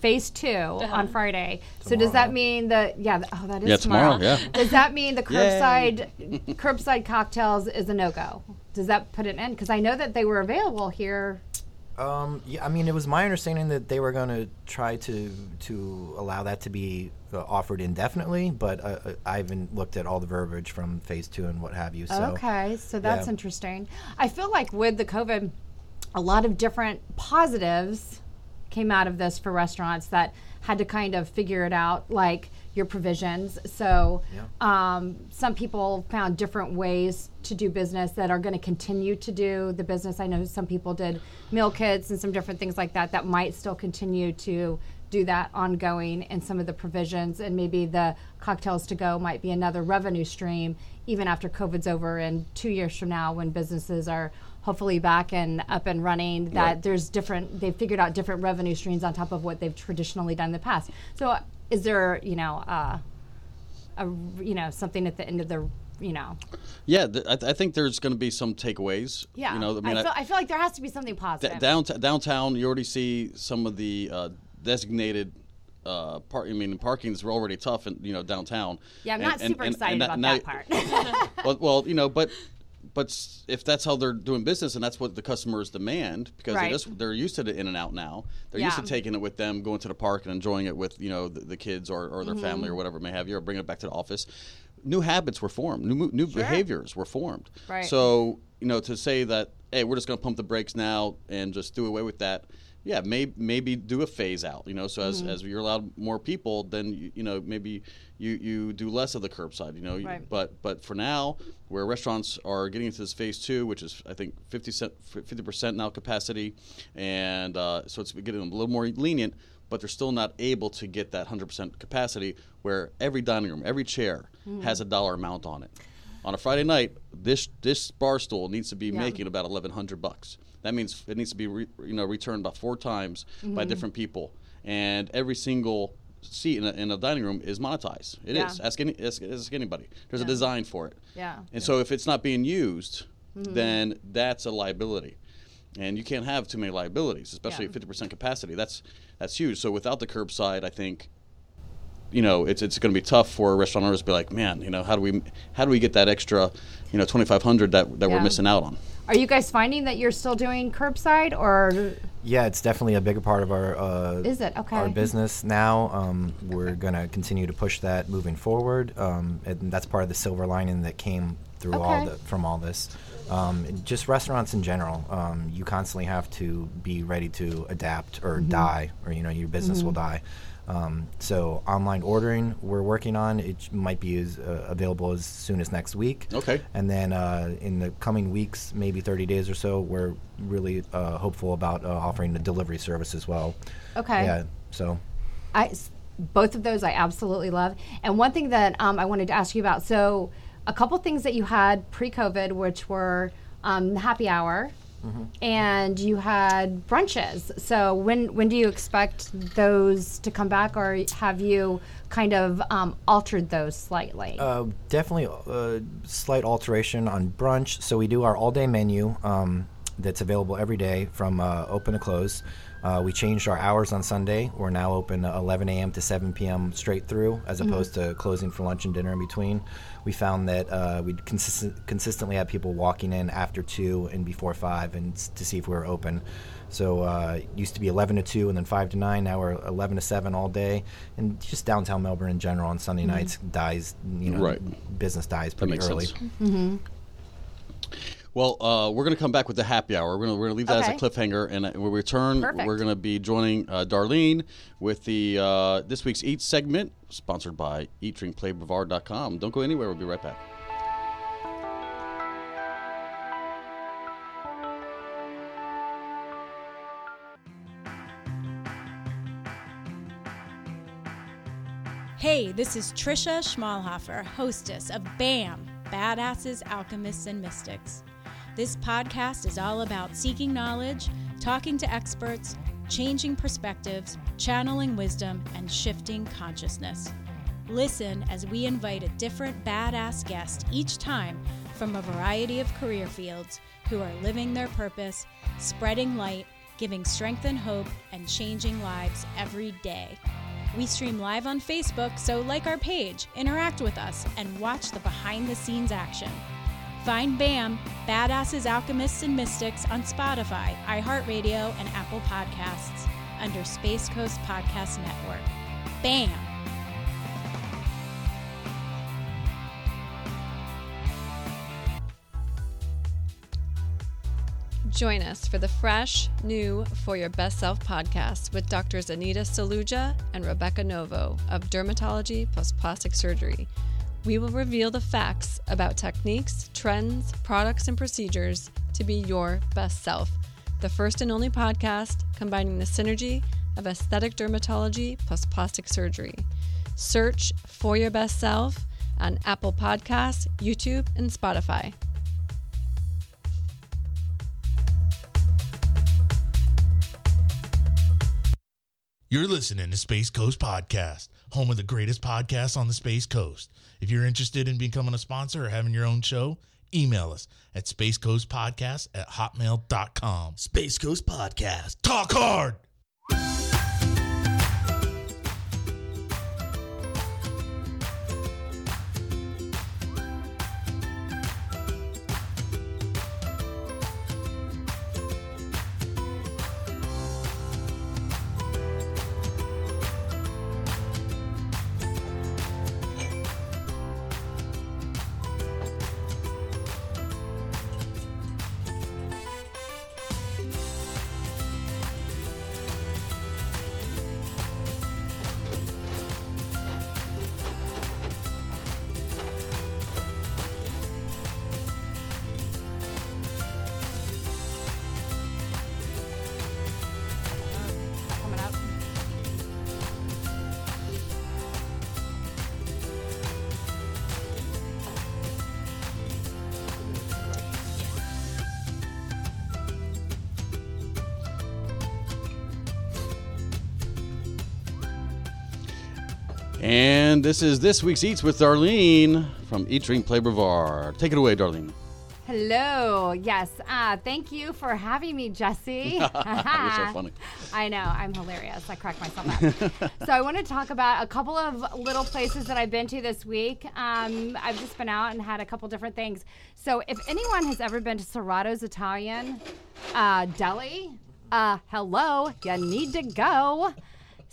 phase 2 on Friday, so does that mean that yeah? Oh, that is Yeah, tomorrow, yeah. Does that mean the curbside curbside cocktails is a no go? Does that put it in? Because I know that they were available here. Um, yeah, I mean, it was my understanding that they were going to try to to allow that to be uh, offered indefinitely, but uh, uh, I haven't looked at all the verbiage from phase two and what have you. So okay, so that's yeah. interesting. I feel like with the COVID, a lot of different positives came out of this for restaurants that had to kind of figure it out, like your provisions. So um, some people found different ways to do business that are going to continue to do the business. I know some people did meal kits and some different things like that that might still continue to do that ongoing and some of the provisions and maybe the cocktails to go might be another revenue stream even after covid's over and two years from now when businesses are hopefully back and up and running that Right. there's different they've figured out different revenue streams on top of what they've traditionally done in the past so is there you know uh, a you know something at the end of the you know. Yeah, th- I, th- I think there's going to be some takeaways. Yeah. you know, I mean, feel, I, feel like there has to be something positive. downtown, downtown, you already see some of the uh, designated. Uh, park. I mean, parkings were already tough, in you know, downtown. yeah, I'm And- not and- super and- excited and about now- that part. well, well, you know, but but if that's how they're doing business and that's what the customers demand, because Right. they just, they're used to the in and out now. They're used to taking it with them, going to the park and enjoying it with you know the, the kids or, or their family Mm-hmm. or whatever it may have you, or bringing it back to the office. New habits were formed. New new behaviors were formed. Right. So you know to say that hey we're just going to pump the brakes now and just do away with that. Yeah, may, maybe do a phase out. You know, so as, Mm-hmm. as you're allowed more people, then you, you know maybe you, you do less of the curbside. You know, Right. but but for now, where restaurants are getting into this phase two, which is I think 50 percent now capacity, and uh, so it's getting a little more lenient. But they're still not able to get that 100 percent capacity, where every dining room, every chair has a dollar amount on it. On a Friday night, this this bar stool needs to be Yeah. making about 1,100 bucks. That means it needs to be re, you know returned about four times Mm-hmm. by different people, and every single seat in a, in a dining room is monetized. It is. Yeah. Ask any ask, ask anybody. There's Yeah. a design for it. Yeah. And so if it's not being used, Mm-hmm. then that's a liability. And you can't have too many liabilities, especially Yeah. at 50% capacity. That's that's huge. So without the curbside, I think you know, it's it's going to be tough for restaurant owners to be like, man, you know, how do we how do we get that extra, you know, 2500 that that Yeah. we're missing out on? Are you guys finding that you're still doing curbside, or Yeah, it's definitely a bigger part of our uh, is it okay? our business now. Um, we're going to continue to push that moving forward, um, and that's part of the silver lining that came through all the, from all this. Um, just restaurants in general, um, you constantly have to be ready to adapt or Mm-hmm. die, or you know your business will die. Um, so online ordering, we're working on. It might be as uh, available as soon as next week. Okay. And then uh, in the coming weeks, maybe 30 days or so, we're really uh, hopeful about uh, offering the delivery service as well. Okay. Yeah. So I s- both of those I absolutely love. And one thing that um, I wanted to ask you about. So, a couple things that you had pre-COVID, which were um, happy hour, and you had brunches. So, when when do you expect those to come back, or have you kind of um, altered those slightly? uh, definitely a slight alteration on brunch. So we do our all-day menu um, that's available every day from uh, open to close. Uh, we changed our hours on Sunday. We're now open uh, 11 a.m. to 7 p.m. straight through, as opposed to closing for lunch and dinner in between. We found that uh, we consistent, consistently had people walking in after two and before five, and s- to see if we were open. So uh, it used to be 11 to 2 and then 5 to 9. Now we're 11 to 7 all day. And just downtown Melbourne in general on Sunday nights dies, you know, Right. business dies That pretty makes early. sense. Well, uh, we're going to come back with the happy hour. We're going we're to leave that Okay. as a cliffhanger, and uh, when we return, Perfect. we're going to be joining uh, Darlene with the uh, this week's Eat segment, sponsored by EatDrinkPlayBrevard.com. Don't go anywhere. We'll be right back. Hey, this is Trisha Schmalhofer, hostess of BAM, Badasses, Alchemists, and Mystics. This podcast is all about seeking knowledge, talking to experts, changing perspectives, channeling wisdom, and shifting consciousness. Listen as we invite a different badass guest each time from a variety of career fields who are living their purpose, spreading light, giving strength and hope, and changing lives every day. We stream live on Facebook, so like our page, interact with us, and watch the behind the scenes action. Find BAM, Badasses, Alchemists, and Mystics on Spotify, iHeartRadio, and Apple Podcasts under Space Coast Podcast Network. BAM! Join us for the fresh, new For Your Best Self podcast with Doctors Anita Saluja and Rebecca Novo of Dermatology plus Plastic Surgery. We will reveal the facts about techniques, trends, products, and procedures to be your best self. The first and only podcast combining the synergy of aesthetic dermatology plus plastic surgery. Search For Your Best Self on Apple Podcasts, YouTube, and Spotify. You're listening to Space Coast Podcast, home of the greatest podcasts on the Space Coast. If you're interested in becoming a sponsor or having your own show, email us at spacecoastpodcast at hotmail.com. Space Coast Podcast. Talk hard! This is this week's Eats with Darlene from Eat, Drink, Play Brevard. Take it away, Darlene. Hello. Yes. Uh, thank you for having me, Jesse. You're so funny. I know. I'm hilarious. I crack myself up. so I want to talk about a couple of little places that I've been to this week. Um, I've just been out and had a couple different things. So if anyone has ever been to Serrato's Italian uh, Deli, uh, hello, you need to go.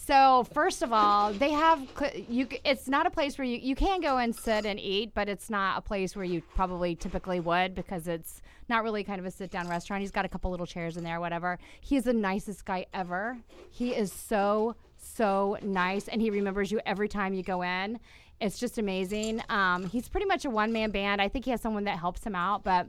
So first of all, they have you. It's not a place where you you can go and sit and eat, but it's not a place where you probably typically would because it's not really kind of a sit down restaurant. He's got a couple little chairs in there, whatever. He's the nicest guy ever. He is so so nice, and he remembers you every time you go in. It's just amazing. Um, he's pretty much a one man band. I think he has someone that helps him out, but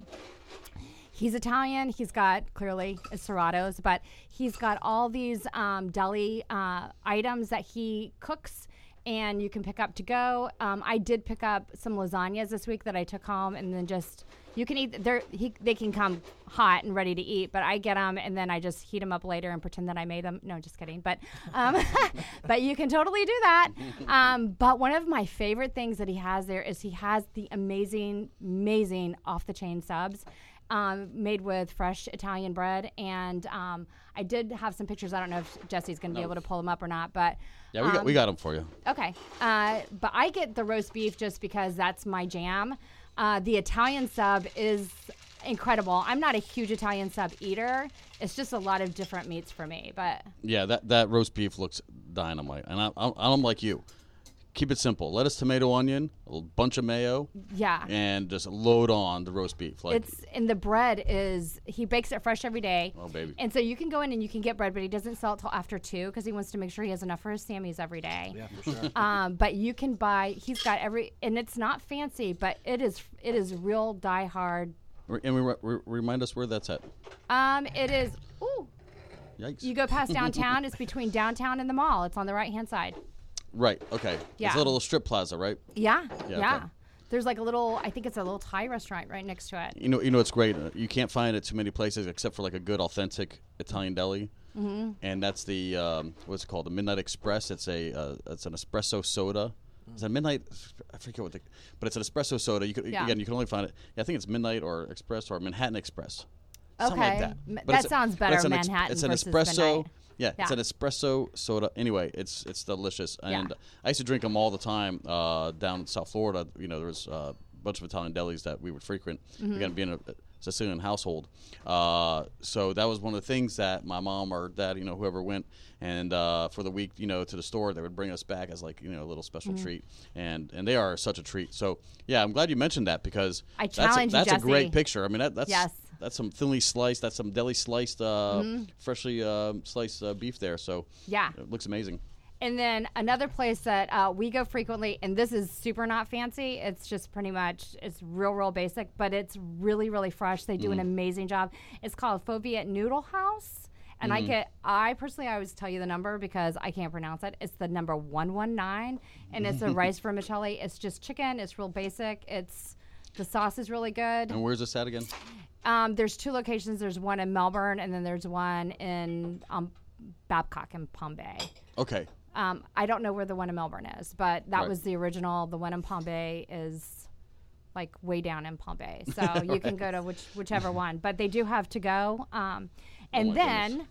he's Italian. He's got clearly serratos, but he's got all these um, deli uh, items that he cooks. And you can pick up to go. Um, I did pick up some lasagnas this week that I took home, and then just you can eat. They're he, they can come hot and ready to eat, but I get them and then I just heat them up later and pretend that I made them. No, just kidding. But um, but you can totally do that. Um, but one of my favorite things that he has there is he has the amazing, amazing off the chain subs um, made with fresh Italian bread. And um, I did have some pictures. I don't know if Jesse's going to be able to pull them up or not, but Yeah, we got, we um, got them for you. Okay. Uh, but I get the roast beef just because that's my jam. Uh, the Italian sub is incredible. I'm not a huge Italian sub eater. It's just a lot of different meats for me. But Yeah, that, that roast beef looks dynamite. And I, I, I'm like you. Keep it simple. Lettuce, tomato, onion, a bunch of mayo, yeah. and just load on the roast beef. Like It's and the bread is he bakes it fresh every day. Oh, baby. And so you can go in and you can get bread, but he doesn't sell it till after two because he wants to make sure he has enough for his Sammys every day. Yeah, for sure. Um, but you can buy. He's got every, and it's not fancy, but it is it is real die hard. And we, re- re- remind us where that's at. Um, it is. Ooh, Yikes. you go past downtown. it's between downtown and the mall. It's on the right hand side. Right. Okay. Yeah. It's a little strip plaza, right? Yeah, Yeah, yeah. okay. There's like a little. I think it's a little Thai restaurant right next to it. You know, you know, it's great. Uh, You can't find it too many places except for like a good, authentic Italian deli. Mm-hmm. And that's the um, what's it called? The Midnight Express. It's a uh, it's an espresso soda. Is that midnight? I forget what the, but it's an espresso soda. You could Yeah. again, you can only find it. Yeah, I think it's Midnight or Express or Manhattan Express. Something like Okay. that. M- that sounds better, ex- Manhattan It's an espresso. Midnight. Yeah, it's an espresso soda. Anyway, it's it's delicious, and I used to drink them all the time uh, down in South Florida. You know, there was uh, a bunch of Italian delis that we would frequent. Mm-hmm. Again, being a Sicilian household, uh, so that was one of the things that my mom or dad, you know, whoever went and uh, for the week, you know, to the store, they would bring us back as like you know a little special Mm-hmm. treat, and and they are such a treat. So yeah, I'm glad you mentioned that because I that's a, that's a great picture. I mean, that, that's Yes. That's some thinly sliced. That's some deli sliced, uh, Mm-hmm. freshly uh, sliced uh, beef there. So Yeah. it looks amazing. And then another place that uh, we go frequently, and this is super not fancy. It's just pretty much it's real, real basic, but it's really, really fresh. They do an amazing job. It's called Pho Viet Noodle House, and I get I personally I always tell you the number because I can't pronounce it. It's the number one one nine, and it's a rice vermicelli. It's just chicken. It's real basic. It's the sauce is really good. And where's this at again? Um, there's two locations. There's one in Melbourne, and then there's one in um, Babcock in Palm Bay. Okay. Um, I don't know where the one in Melbourne is, but that Right. was the original. The one in Palm Bay is like way down in Palm Bay, so you can go to which, whichever one. But they do have to go. Um, and Oh then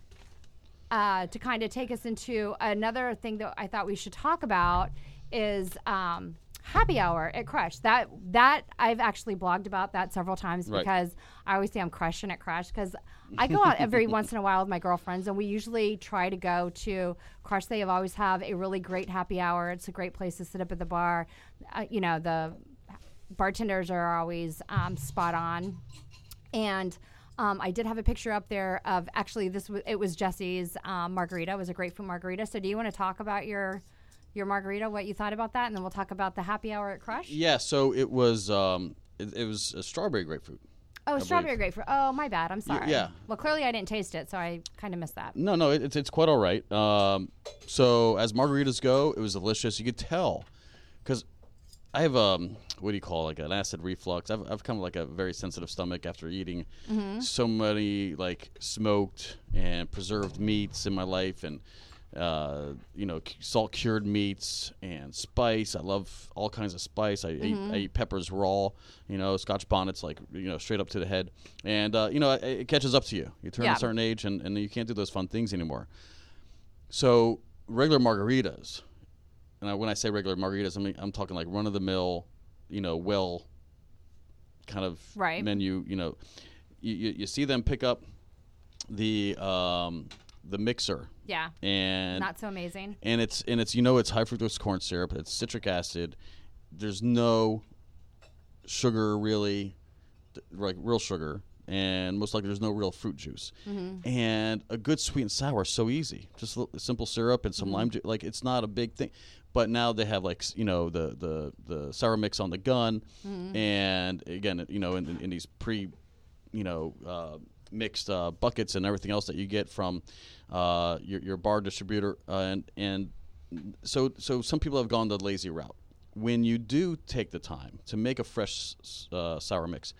uh, to kind of take us into another thing that I thought we should talk about is um, happy hour at Crush. That that I've actually blogged about that several times Right. because I always say I'm crushing at Crush because I go out every once in a while with my girlfriends and we usually try to go to Crush. They have always have a really great happy hour. It's a great place to sit up at the bar. Uh, you know the bartenders are always um, spot on and um, I did have a picture up there of actually this was it was Jesse's um, margarita. It was a grapefruit margarita. So do you want to talk about your your margarita, what you thought about that, and then we'll talk about the happy hour at Crush? Yeah. So it was um, it, it was a strawberry grapefruit. Oh, believe. strawberry grapefruit. Oh, my bad. I'm sorry. yeah. Well, clearly I didn't taste it, so I kind of missed that. No, no, it, it's it's quite all right. Um, so as margaritas go, it was delicious. You could tell because I have um, what do you call it, like an acid reflux. I've I've come like a very sensitive stomach after eating so many like smoked and preserved meats in my life and. Uh, you know, salt cured meats and spice. I love all kinds of spice. I, eat, I eat peppers raw. You know, Scotch bonnets like you know straight up to the head, and uh, you know it, it catches up to you. You turn Yeah. a certain age, and, and you can't do those fun things anymore. So regular margaritas, and I, when I say regular margaritas, I mean I'm talking like run of the mill, you know, well, kind of Right. menu. You know, you, you, you see them pick up the um, the mixer, Yeah. and Not so amazing. and it's and it's you know it's high fructose corn syrup, it's citric acid. There's no sugar really, like real sugar, and most likely there's no real fruit juice. Mm-hmm. And a good sweet and sour is so easy, just a little- simple syrup and some mm-hmm. lime juice. Like it's not a big thing. But now they have like you know the the the sour mix on the gun, mm-hmm. and again you know in, in, in these pre you know, uh, mixed uh, buckets and everything else that you get from uh, your, your bar distributor, uh, and and so so some people have gone the lazy route. When you do take the time to make a fresh uh, sour mix,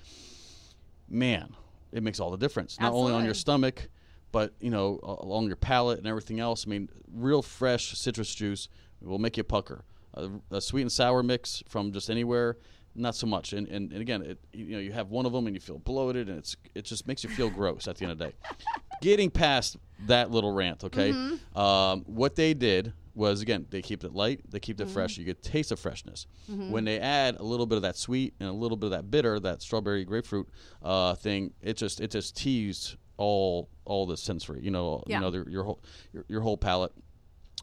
man, it makes all the difference. Not only on your stomach, but you know along your palate and everything else. I mean, real fresh citrus juice will make you pucker. A, a sweet and sour mix from just anywhere, not so much. And, and, and again, it, you know, you have one of them and you feel bloated, and it's it just makes you feel gross at the end of the day. Getting past that little rant, okay? Um, what they did was again they keep it light, they keep it fresh. You get taste of freshness. When they add a little bit of that sweet and a little bit of that bitter, that strawberry grapefruit uh, thing, it just it just teased all all the sensory, you know, Yeah. you know, the, your whole your, your whole palate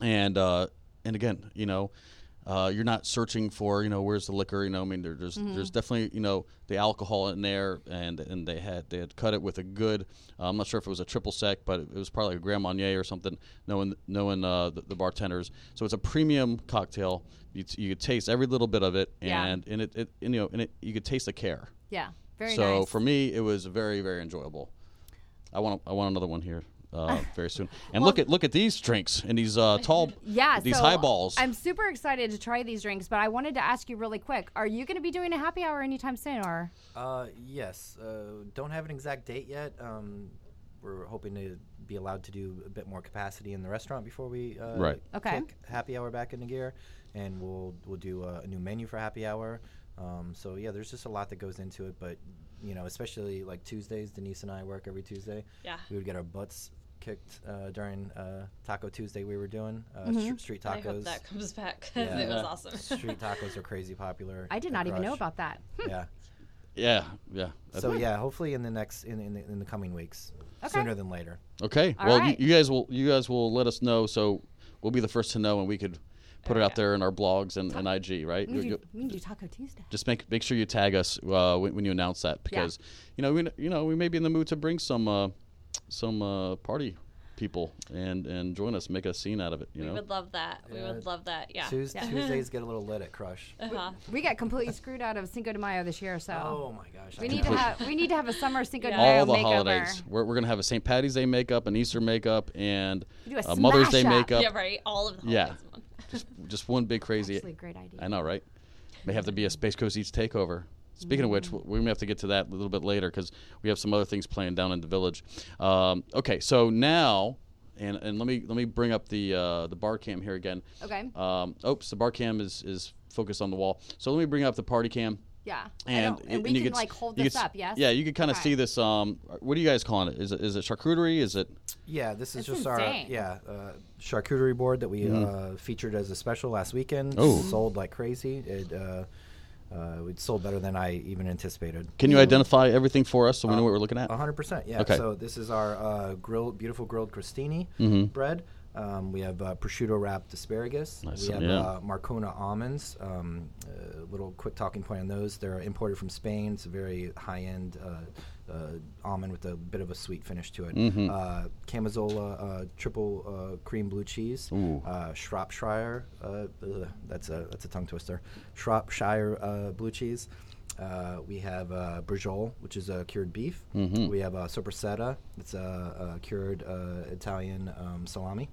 and uh, and again, you know, uh, you're not searching for you know where's the liquor. You know, I mean, there, there's there's definitely you know the alcohol in there, and and they had they had cut it with a good. Uh, I'm not sure if it was a triple sec, but it was probably a Grand Marnier or something. Knowing knowing uh, the, the bartenders, so it's a premium cocktail. You, t- you could taste every little bit of it, Yeah. and and it, it and, you know and it you could taste the care. Yeah. Very so nice. for me, it was very very enjoyable. I want I want another one here. Uh, very soon, and Well- look at look at these drinks and these uh, tall, yeah, these so highballs. I'm super excited to try these drinks, but I wanted to ask you really quick: Are you going to be doing a happy hour anytime soon, or? Uh, yes. Uh, don't have an exact date yet. Um, we're hoping to be allowed to do a bit more capacity in the restaurant before we uh, Right. Okay. kick happy hour back into gear, and we'll we'll do a, a new menu for happy hour. Um, so yeah, there's just a lot that goes into it, but you know, especially like Tuesdays, Denise and I work every Tuesday. Yeah. We would get our butts kicked uh, during uh, Taco Tuesday we were doing uh, Mm-hmm. str- street I tacos. hope that comes back 'cause Yeah. it was awesome. street tacos are crazy popular. I did at not even know about that. Yeah. yeah, yeah. So yeah, hopefully in the next in in the, in the coming weeks, Okay. sooner than later. Okay. All well, right. you, you guys will you guys will let us know, so we'll be the first to know, and we could put it out there in our blogs and, and IG, right? We You- can, do, we can do Taco Tuesday. just make make sure you tag us uh, when, when you announce that because you know we you know we may be in the mood to bring some uh, some uh, party people and and join us, make a scene out of it. You We know. would love that. We would love that. Yeah. Tues- Tuesdays get a little lit at Crush. Uh-huh. We got completely screwed out of Cinco de Mayo this year, so Oh my gosh! we I need to have we need to have a summer Cinco de Yeah. Mayo all the makeover. holidays. We're, we're gonna have a St. Patty's Day makeup, an Easter makeup, and a a Mother's Day up. makeup. Yeah, right. All of the Yeah. holidays. in one. Just just one big crazy. Actually, great idea. I know, right? May have to be a Space Coast Eats takeover. Speaking of which, w- we may have to get to that a little bit later because we have some other things planned down in the village. Um, okay, so now, and and let me let me bring up the uh, the bar cam here again. Okay. Um, oops, the bar cam is is focused on the wall. So let me bring up the party cam. Yeah. I And, don't- and we you can could like hold you this could up. Yes. Yeah, you could kind of Okay. see this. Um, what are you guys calling it? Is it is it charcuterie? Is it? Yeah, this is It's just insane. our yeah uh, charcuterie board that we uh, featured as a special last weekend. Oh. sold like crazy. It uh, it sold better than I even anticipated. Can you identify everything for us so we know what we're looking at? A hundred percent, yeah. Okay. So this is our uh, grilled, beautiful grilled crostini Mm-hmm. bread. Um, we have uh, prosciutto wrapped asparagus. Nice, We have yeah. uh, Marcona almonds. Um, a little quick talking point on those. They're imported from Spain. It's a very high end uh, almond with a bit of a sweet finish to it. Mm-hmm. Uh, Cambozola uh, triple uh, cream blue cheese. Uh, Shropshire. Uh, that's a that's a tongue twister. Shropshire uh, blue cheese. Uh, we have uh, Brajol, which is uh, cured beef. Mm-hmm. We have uh, Soppressata, it's a, a cured uh, Italian um, salami.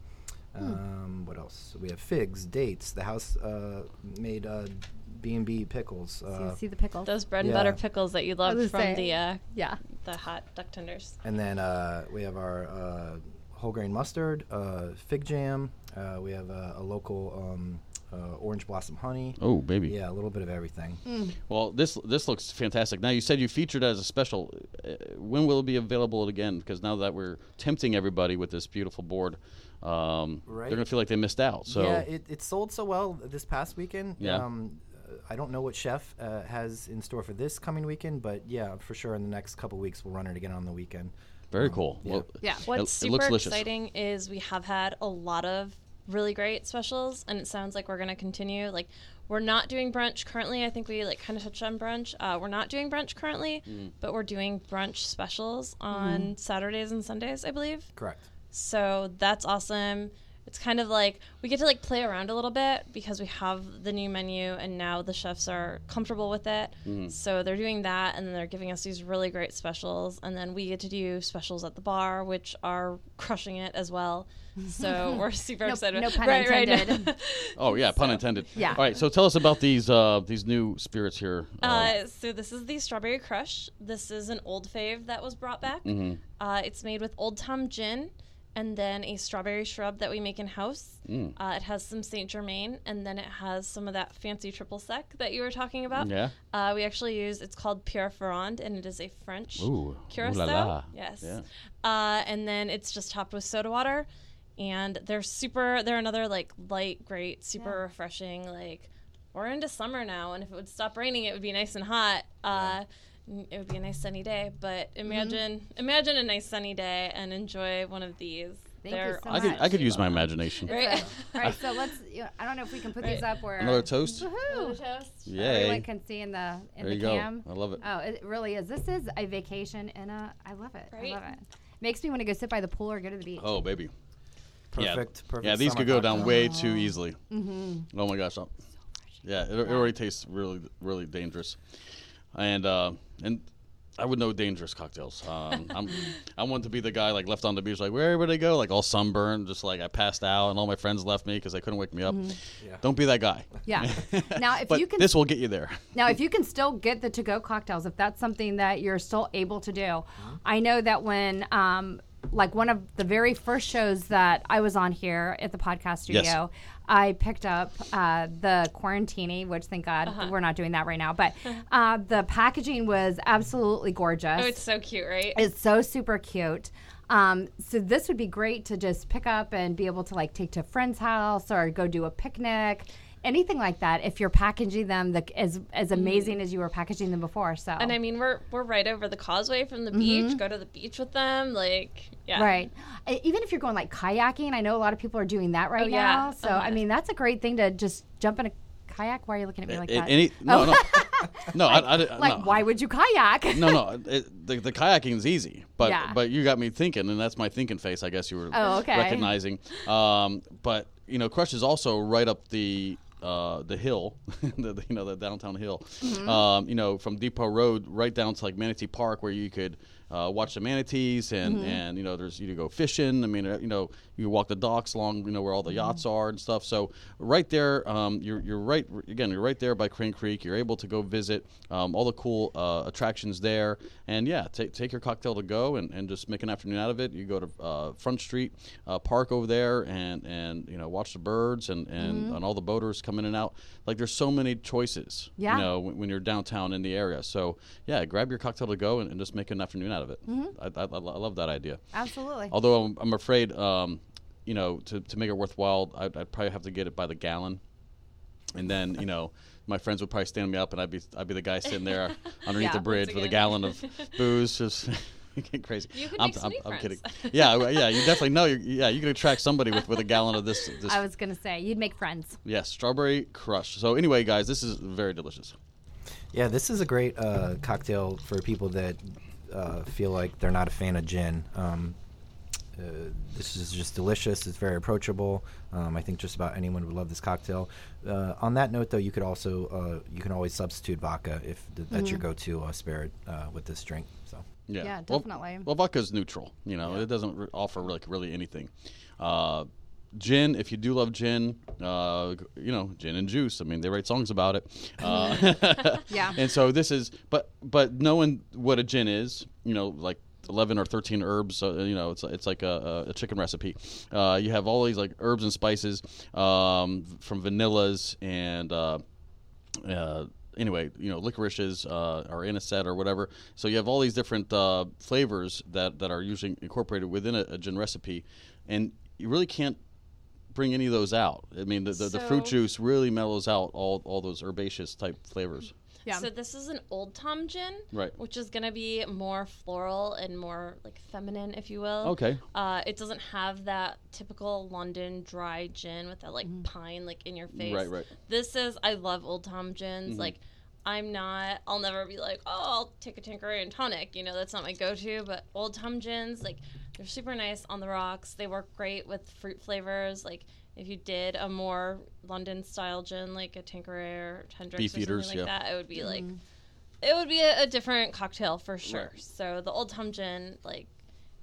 Um, what else? We have figs, dates. The house uh, made uh, B&B pickles. See, Uh, see the pickles. Those bread and Yeah. butter pickles that you love from saying. the uh, yeah. the hot duck tenders. and then uh, we have our uh, whole grain mustard, uh, fig jam. Uh, we have uh, a local um, uh, orange blossom honey. Oh, baby. Yeah, a little bit of everything. Well, this this looks fantastic. Now you said you featured as a special. Uh, when will it be available again? Because now that we're tempting everybody with this beautiful board, um, Right. they're gonna feel like they missed out. So yeah, it, it sold so well this past weekend. Yeah. Um, I don't know what chef uh, has in store for this coming weekend, but yeah, for sure in the next couple weeks we'll run it again on the weekend. very cool. yeah. Well, Yeah. What's it, it looks super exciting is we have had a lot of really great specials, and it sounds like we're going to continue. Like, we're not doing brunch currently. I think we like kind of touched on brunch. Uh, we're not doing brunch currently, Mm. but we're doing brunch specials on Saturdays and Sundays, I believe. Correct. So that's awesome. It's kind of like we get to like play around a little bit because we have the new menu and now the chefs are comfortable with it. Mm. So they're doing that and then they're giving us these really great specials and then we get to do specials at the bar which are crushing it as well. So we're super No- excited. no pun right, right. intended. Oh yeah, pun intended. Yeah. All right, so tell us about these uh, these new spirits here. Uh, Uh, so this is the strawberry crush. This is an old fave that was brought back. Mm-hmm. Uh, it's made with Old Tom gin and then a strawberry shrub that we make in house. Mm. Uh, it has some Saint Germain and then it has some of that fancy triple sec that you were talking about. Yeah. Uh, we actually use it's called Pierre Ferrand and it is a French Ooh, ooh curacao. la la. Yes. Yeah. Uh, and then it's just topped with soda water, and they're super. They're another like light, great, super refreshing. Like we're into summer now, and if it would stop raining, it would be nice and hot. Uh, n- It would be a nice sunny day, but Mm-hmm. imagine imagine a nice sunny day and enjoy one of these. Thank you They're so I could. I could use my imagination. Right. All right, so let's. You know, I don't know if we can put these up where Another toast. Woohoo! Yay. Everyone can see in the in There the you go. cam. I love it. Oh, it really is. This is a vacation in a. I love it. I love it. Makes me want to go sit by the pool or go to the beach. Oh baby. Yeah. Perfect. Perfect. Yeah, these could go down cocktail. way too easily. Mm-hmm. Oh my gosh. oh. Yeah, it, it already tastes really, really dangerous, and uh, and I would know dangerous cocktails. Um, I'm I want to be the guy like left on the beach, like where would I go? Like all sunburned, just like I passed out, and all my friends left me because they couldn't wake me up. Yeah. Don't be that guy. Yeah. Now, if But you can this will get you there. Now, if you can still get the to-go cocktails, if that's something that you're still able to do, Uh-huh. I know that when, um, like one of the very first shows that I was on here at the podcast studio, I picked up uh, the Quarantini, which thank God Uh-huh. we're not doing that right now. But uh, the packaging was absolutely gorgeous. Oh, it's so cute, right? It's so super cute. Um, so this would be great to just pick up and be able to like take to a friend's house or go do a picnic, anything like that. If you're packaging them the, as as amazing as you were packaging them before, so Mm-hmm. And I mean, we're we're right over the causeway from the beach. Go to the beach with them, like yeah. right. Even if you're going like kayaking, I know a lot of people are doing that right Oh, yeah. now. So I mean, that's a great thing to just jump in a kayak. Why are you looking at me like A- that? any, no, no, no, I, I, like, no. why would you kayak? no, no. It, the, the kayaking is easy, but Yeah. but you got me thinking, and that's my thinking face. I guess you were Oh, okay. recognizing. Um, but you know, Crush is also right up the uh, the hill, the, you know, the downtown hill. Mm-hmm. Um, you know, from Depot Road right down to like Manatee Park, where you could uh, watch the manatees, and and you know, there's you go fishing. I mean, uh, you know, you can walk the docks along, you know, where all the yachts are and stuff. So right there, um, you're you're right again. You're right there by Crane Creek. You're able to go visit um, all the cool uh, attractions there, and yeah, take take your cocktail to go and, and just make an afternoon out of it. You go to uh, Front Street uh, Park over there, and and you know, watch the birds and and, and all the boaters come in and out. Like there's so many choices. Yeah. You know, when, when you're downtown in the area. So yeah, grab your cocktail to go and, and just make an afternoon out of it. I, I, I love that idea. Absolutely. Although I'm, I'm afraid, um, you know, to, to make it worthwhile, I'd, I'd probably have to get it by the gallon, and then you know. My friends would probably stand me up, and I'd be I'd be the guy sitting there underneath Yeah. the bridge with a gallon of booze, just getting crazy. You could I'm, make some I'm, I'm kidding. Yeah, yeah, you definitely know. You, yeah, you can attract somebody with, with a gallon of this. this I was gonna say you'd make friends. yes, strawberry crush. So anyway, guys, this is very delicious. Yeah, this is a great uh, cocktail for people that uh, feel like they're not a fan of gin. Um, uh, this is just delicious. It's very approachable. Um, I think just about anyone would love this cocktail. Uh, on that note, though, you could also uh, you can always substitute vodka if th- that's your go-to uh, spirit uh, with this drink. So Yeah, Yeah, Well- definitely. Well, vodka's neutral. You know, it doesn't re- offer like really anything. Gin, if you do love gin, uh, you know, gin and juice. I mean, they write songs about it. Uh, Yeah. And so this is, but but knowing what a gin is, you know, like. 11 or 13 herbs uh, you know it's it's like a, a chicken recipe uh, you have all these like herbs and spices um, from vanillas and uh, uh, anyway, you know, licorices uh, a set or whatever. So you have all these different uh, flavors that, that are usually incorporated within a, a gin recipe, and you really can't bring any of those out. I mean, the, the, the fruit juice really mellows out all, all those herbaceous type flavors. Yeah. So this is an old Tom gin, Right. Which is gonna be more floral and more like feminine, if you will. Okay. Uh, it doesn't have that typical London dry gin with that like pine like in your face. Right, right. This is I love old Tom gins. Like I'm not. I'll never be like, oh, I'll take a Tanqueray and tonic. You know, that's not my go-to. But old Tom gins, like they're super nice on the rocks. They work great with fruit flavors. Like if you did a more London style gin, like a Tanqueray or Hendrick's Beef or eaters, like yeah. that, it would be like. It would be a, a different cocktail for sure. So the old Tom gin, like,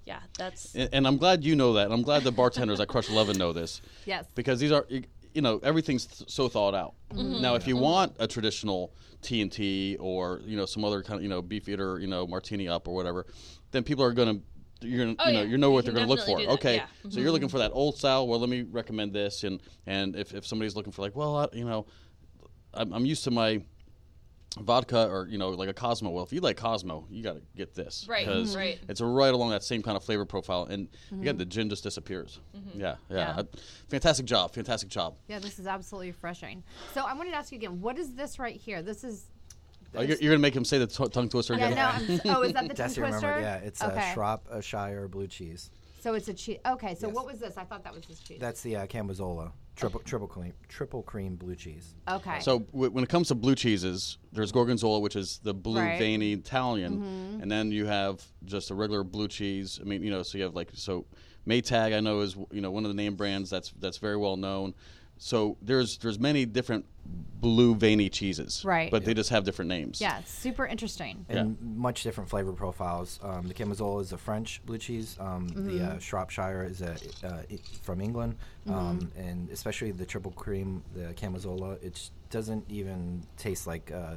yeah, that's And, and I'm glad you know that. And I'm glad the bartenders at Crush 11 know this. Yes. because these are you know everything's th- so thought out. Mm-hmm. Now, if you want a traditional T and T or you know some other kind of you know Beefeater you know martini up or whatever, then people are gonna you're gonna Oh, you know yeah. you know what You they're gonna look for. definitely do that, Okay, yeah. Mm-hmm. so you're looking for that old style. Well, let me recommend this and and if if somebody's looking for like well I, you know I'm, I'm used to my vodka or you know like a Cosmo. Well, if you like Cosmo, you got to get this Right, because right. it's right along that same kind of flavor profile. And again, the gin just disappears. Mm-hmm. Yeah, yeah, Yeah. Fantastic job, fantastic job. Yeah, this is absolutely refreshing. So I wanted to ask you again, what is this right here? This is Oh, you're, you're gonna make him say the t- tongue twister yeah, no. Oh, is that the tongue twister? remember? Yeah, it's okay. uh, Shropshire blue cheese. So it's a cheese. Okay, so Yes. what was this? I thought that was this cheese. That's the uh, Cambozola triple triple cream triple cream blue cheese. okay. So w- when it comes to blue cheeses, there's Gorgonzola, which is the blue Right. veiny Italian, and then you have just a regular blue cheese. I mean, you know, so you have like so Maytag. I know is you know one of the name brands that's that's very well known. So there's there's many different blue veiny cheeses, Right. But they just have different names. yeah, it's super interesting. and much different flavor profiles. Um, the Cambozola is a French blue cheese. Um, The uh, Shropshire is a, uh, from England, um, and especially the triple cream, the Cambozola, it doesn't even taste like uh,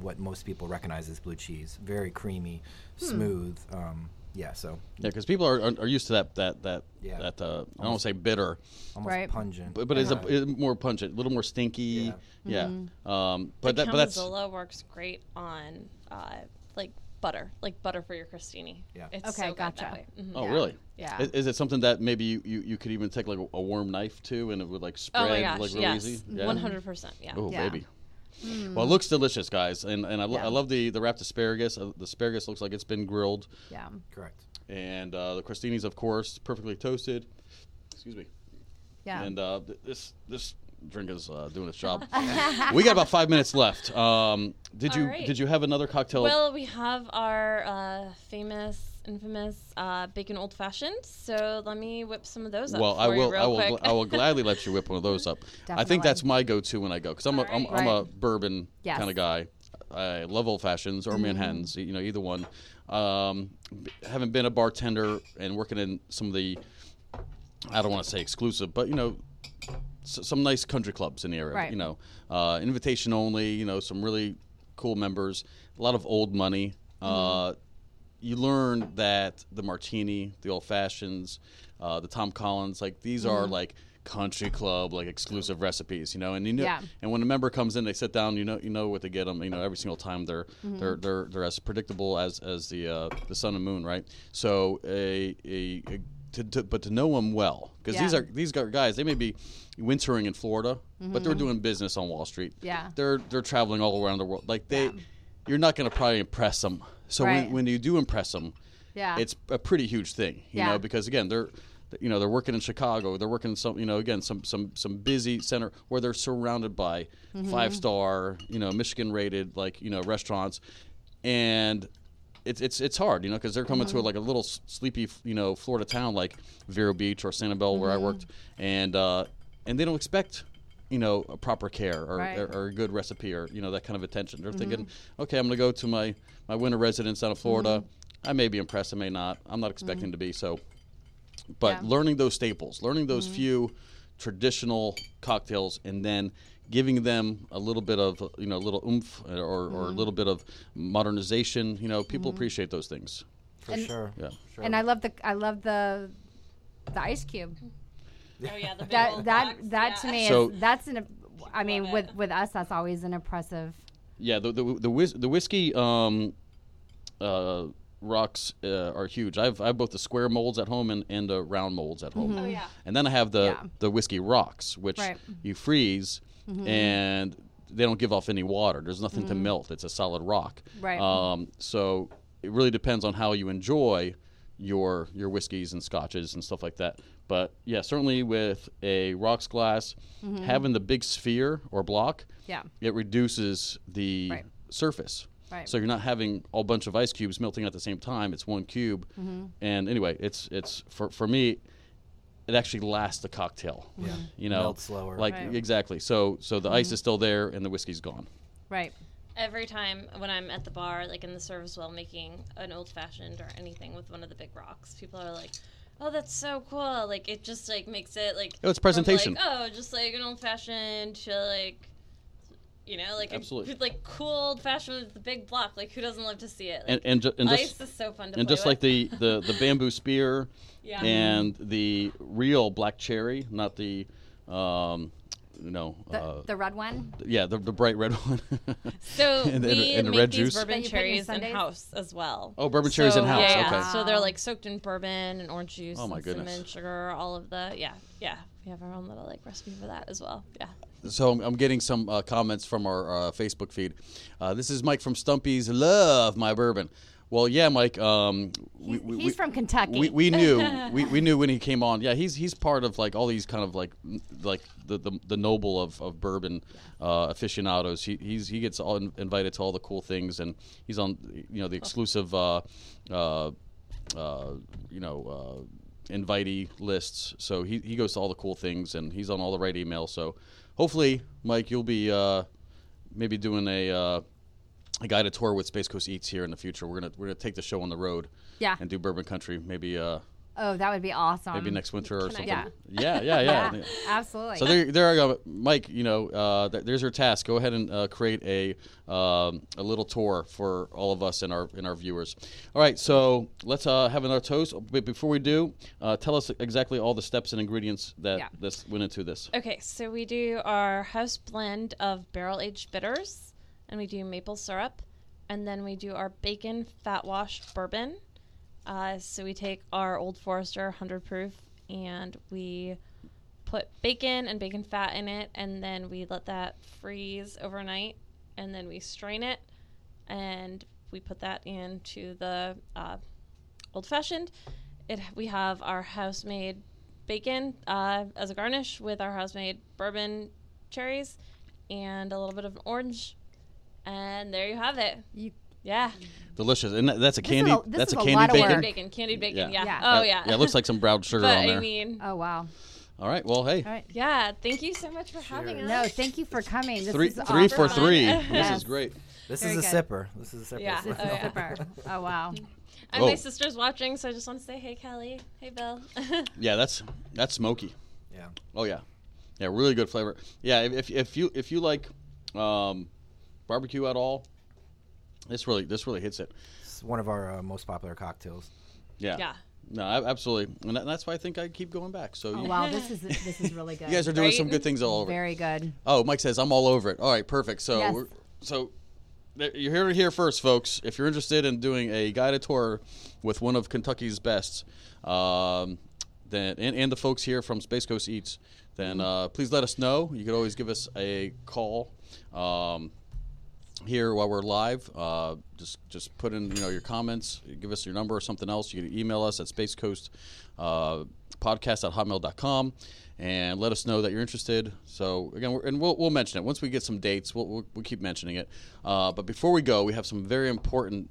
what most people recognize as blue cheese. Very creamy, smooth. Um, yeah, so Yeah, because people are, are, are used to that that that Yeah. that uh, I don't want to say bitter, almost Right. pungent. but, but it's, a, it's more pungent, a little more stinky. Yeah. Um, but the that but that's Cambozola works great on uh, like butter, like butter for your crostini. Yeah. It's Okay, so good gotcha. that way. Mhm. oh Yeah. really? Yeah. Is, is it something that maybe you, you, you could even take like a, a warm knife to and it would like spread Oh my gosh, like real yes, easy? one hundred percent. Yeah. Oh Yeah. baby. Well, it looks delicious, guys, and and I, lo- Yeah. I love the the wrapped asparagus. Uh, the asparagus looks like it's been grilled, Yeah. correct. and uh, the crostinis, of course, perfectly toasted. Excuse me. Yeah. And uh, th- this this drink is uh, doing its job. we got about five minutes left. Um, did you All right. did you have another cocktail? Well, we have our uh, famous, infamous uh, bacon old fashioned. So let me whip some of those up. Well, I for you will. real I will. gl- I will gladly let you whip one of those up. I think that's my go-to when I go because I'm a, I'm, Alright. I'm a bourbon Yes. kind of guy. I love old fashions or Manhattans. You know, either one. Um, b- haven't been a bartender and working in some of the, I don't want to say exclusive, but you know, s- some nice country clubs in the area. Right. You know, uh, invitation only. You know, some really cool members. A lot of old money. Uh, you learn that the martini, the old fashions, uh, the Tom Collins, like these are like country club like exclusive recipes, you know. And you know, Yeah. and when a member comes in, they sit down, you know, you know what they get them. You know, every single time they're they're they're they're as predictable as as the uh, the sun and moon, right? So a a, a to, to, but to know them well, because these are these guys. They may be wintering in Florida, but they're doing business on Wall Street. Yeah. they're they're traveling all around the world. Like they, Yeah. you're not going to probably impress them. So Right. when, when you do impress them, Yeah. it's a pretty huge thing, you Yeah. know, because again, they're you know they're working in Chicago, they're working in some you know again some some some busy center where they're surrounded by Mm-hmm. five star you know Michelin rated like you know restaurants, and it's it's it's hard you know because they're coming Mm-hmm. to like a little sleepy you know Florida town like Vero Beach or Sanibel where I Mm-hmm. worked, and uh, and they don't expect. You know, a proper care or, Right. or, or a good recipe or you know that kind of attention. They're thinking, mm-hmm. okay, I'm going to go to my my winter residence out of Florida. Mm-hmm. I may be impressed, I may not. I'm not expecting mm-hmm. to be. So, but Yeah. learning those staples, learning those few traditional cocktails, and then giving them a little bit of you know a little oomph or, or a little bit of modernization. You know, people appreciate those things. For sure. Yeah. Sure. and I love the I love the the ice cube. Oh yeah, the big That that box, that yeah. to me So- is that's an. I mean, Love with it. with us, that's always an impressive. Yeah, the the the, whis- the whiskey um, uh, rocks uh, are huge. I have I have both the square molds at home and, and the round molds at home. Oh yeah. And then I have the Yeah. the whiskey rocks, which Right. you freeze and they don't give off any water. There's nothing to melt. It's a solid rock. Right. Um, so it really depends on how you enjoy your your whiskeys and scotches and stuff like that. But yeah, certainly with a rocks glass, having the big sphere or block, Yeah. it reduces the Right. surface. Right. So you're not having a bunch of ice cubes melting at the same time. It's one cube. Mm-hmm. And anyway, it's it's for for me, it actually lasts the cocktail. Yeah. You know, Melts slower. Like Right. exactly. So so the ice is still there and the whiskey's gone. Right. Every time when I'm at the bar, like in the service well, making an old fashioned or anything with one of the big rocks, people are like, "Oh, that's so cool!" Like it just like makes it like Oh, it's presentation. Like, oh, just like an old fashioned to like, you know, like Absolutely. a, like cool old fashioned with the big block. Like who doesn't love to see it? Like, And and, ju- and ice just is so fun to and just like the, the the bamboo spear Yeah. and the real black cherry, not the um, you know, The, uh, the red one. yeah, the, the bright red one. So and the- we and the make red these juice. Bourbon you in cherries in house as well. Oh, bourbon cherries in-house, Yeah, okay. So they're like soaked in bourbon and orange juice. Oh, my and goodness. Cinnamon, sugar, all of the yeah, yeah. We have our own little like recipe for that as well. Yeah. So I'm, I'm getting some uh, comments from our uh, Facebook feed. Uh, this is Mike from Stumpy's. Love my bourbon. Well, yeah, Mike. Um, He's, we, he's we- from Kentucky. We, we knew we, we knew when he came on. Yeah, he's he's part of like all these kind of like like the the, the noble of, of bourbon uh, aficionados. He he's he gets all invited to all the cool things, and he's on you know the exclusive uh, uh, uh, you know uh, invitee lists. So he he goes to all the cool things, and he's on all the right emails. So hopefully, Mike, you'll be uh, maybe doing a. Uh, a guided tour with Space Coast Eats here in the future. We're gonna we're gonna take the show on the road Yeah. and do Bourbon Country. Maybe uh oh, that would be awesome. maybe next winter or Can I something. Yeah. Yeah, yeah, yeah. Yeah, absolutely. So there, there I go, Mike. You know, uh, th- there's your task. Go ahead and uh, create a um, a little tour for all of us and our and our viewers. All right, so let's uh, have another toast. But before we do, uh, tell us exactly all the steps and ingredients that Yeah. this went into this. Okay, so we do our house blend of barrel aged bitters, and we do maple syrup, and then we do our bacon fat wash bourbon. Uh, so we take our Old Forester 100 proof and we put bacon and bacon fat in it, and then we let that freeze overnight, and then we strain it, and we put that into the uh, old fashioned. It we have our house made bacon uh, as a garnish with our house made bourbon cherries and a little bit of an orange, and there you have it. You- yeah, Delicious, and that's a This is candy. a- this that's is a a candy lot of bacon. work. bacon, candied bacon. Yeah. Yeah. Yeah. Oh yeah. Yeah, it looks like some brown sugar but on there. I mean, oh wow. all right, well, hey, All right. yeah. Thank you so much for having us. No, thank you for coming. This three is three for three. This Yes. is great. This Very is a good. sipper. This is a sipper. Yeah. So- Oh, yeah. Super. Oh wow. And Oh. my sister's watching, so I just want to say, hey, Kelly. Hey, Bill. Yeah, that's that's smoky. yeah. Oh yeah, yeah, really good flavor. Yeah, if, if, if you if you like um, barbecue at all, this really this really hits it. It's one of our uh, most popular cocktails. Yeah. yeah. No, absolutely, and, that's why I think I keep going back. So Oh you, wow, this is this is really good. you guys are doing some good things all over. very good. Oh, Mike says I'm all over it. All right, perfect. So Yes. we're, so you're here to hear first, folks. If you're interested in doing a guided tour with one of Kentucky's best, um, then and, and the folks here from Space Coast Eats, then uh, please let us know. You could always give us a call. Um, here while we're live. Uh, just just put in you know your comments, give us your number or something else. You can email us at spacecoast uh, podcast at hotmail.com and let us know that you're interested. So again, we're, and we'll, we'll mention it once we get some dates. We'll, we'll, we'll keep mentioning it. Uh, but before we go, we have some very important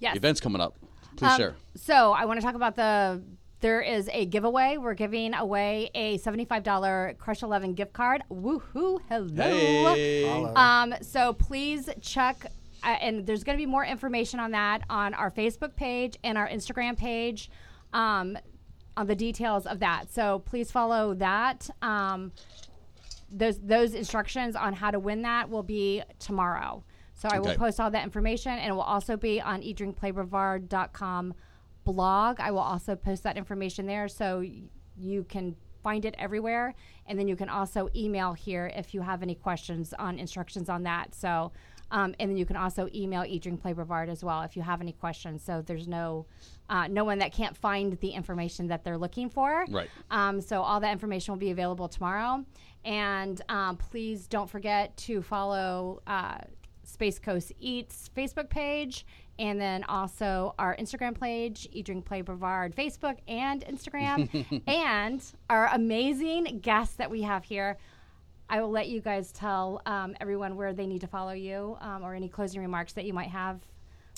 Yes. events coming up. Please Um, share. So I want to talk about the. There is a giveaway. We're giving away a seventy-five dollar Crush Eleven gift card. Woohoo! Hello. Hey. Follow. Um, so please check, uh, and there's going to be more information on that on our Facebook page and our Instagram page, um, on the details of that. So please follow that. Um, those those instructions on how to win that will be tomorrow. So I will post all that information, and it will also be on EatDrinkPlayBrevard.com blog. I will also post that information there, so y- you can find it everywhere, and then you can also email here if you have any questions on instructions on that. So, um, and then you can also email Eat Drink Play Brevard as well if you have any questions. So there's no uh, no one that can't find the information that they're looking for. Right. Um, so all that information will be available tomorrow. And um, please don't forget to follow uh, Space Coast Eats Facebook page and then also our Instagram page, Eat Drink Play Brevard Facebook and Instagram, and our amazing guests that we have here. I will let you guys tell um, everyone where they need to follow you um, or any closing remarks that you might have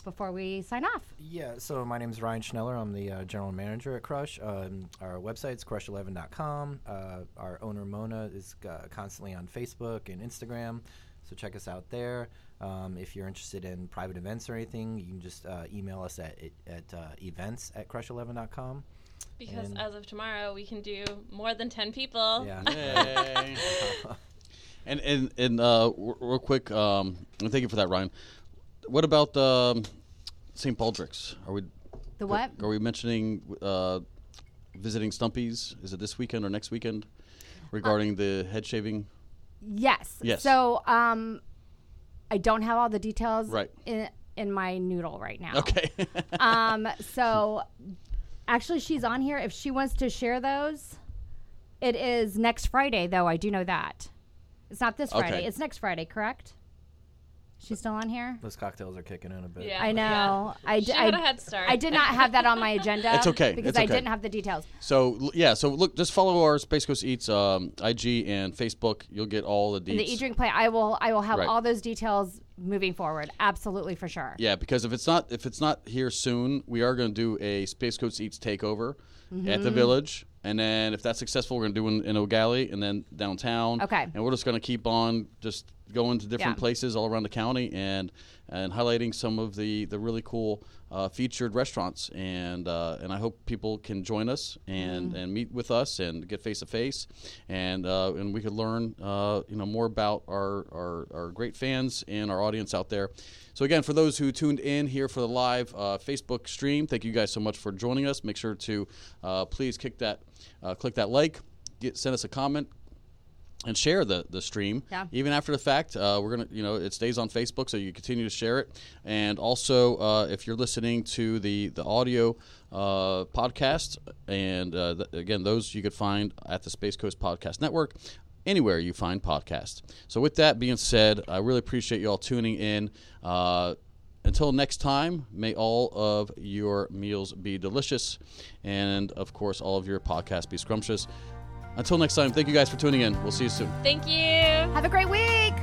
before we sign off. Yeah, so my name is Ryan Schneller. I'm the uh, general manager at Crush. Um, our website's crush11.com. Uh, our owner, Mona, is uh, constantly on Facebook and Instagram, so check us out there. Um, if you're interested in private events or anything, you can just uh, email us at, at uh, events at crush11.com. Because And- as of tomorrow, we can do more than 10 people. Yeah. Yay. and and and uh, r- real quick, um, and thank you for that, Ryan. What about um, St. Baldrick's? Are we The what? Are we mentioning uh, visiting Stumpy's? Is it this weekend or next weekend? Regarding the head shaving, Yes. Yes. So um, I don't have all the details Right. in, in my noodle right now. okay. um, so actually, she's on here. If she wants to share those, it is next Friday, though. I do know that. It's not this Friday. Okay. It's next Friday, correct? She's still on here? Those cocktails are kicking in a bit. Yeah. I know. I, d- She I- had a head start. I did not have that on my agenda. It's okay. Because It's I didn't have the details. so l- yeah, so look, just follow our Space Coast Eats um, IG and Facebook. You'll get all the In the deets. e drink play, I will I will have Right. all those details moving forward. Absolutely for sure. Yeah, because if it's not if it's not here soon, we are going to do a Space Coast Eats takeover at the village, and then if that's successful, we're going to do one in Eau Gallie and then downtown. Okay. And we're just going to keep on just going to different Yeah. places all around the county and and highlighting some of the the really cool uh, featured restaurants and uh, and I hope people can join us and and meet with us and get face to face and uh, and we could learn uh, you know more about our, our our great fans and our audience out there. So again, for those who tuned in here for the live uh, Facebook stream, thank you guys so much for joining us. Make sure to uh, please click that uh, click that like, get, send us a comment, and share the the stream. Yeah. Even after the fact, uh, we're gonna you know it stays on Facebook, so you continue to share it. And also, uh, if you're listening to the the audio uh, podcast, and uh, th- again, those you could find at the Space Coast Podcast Network. Anywhere you find podcasts. So, with that being said, I really appreciate you all tuning in. Uh, until next time, may all of your meals be delicious, and of course, all of your podcasts be scrumptious. Until next time, thank you guys for tuning in. We'll see you soon. Thank you. Have a great week.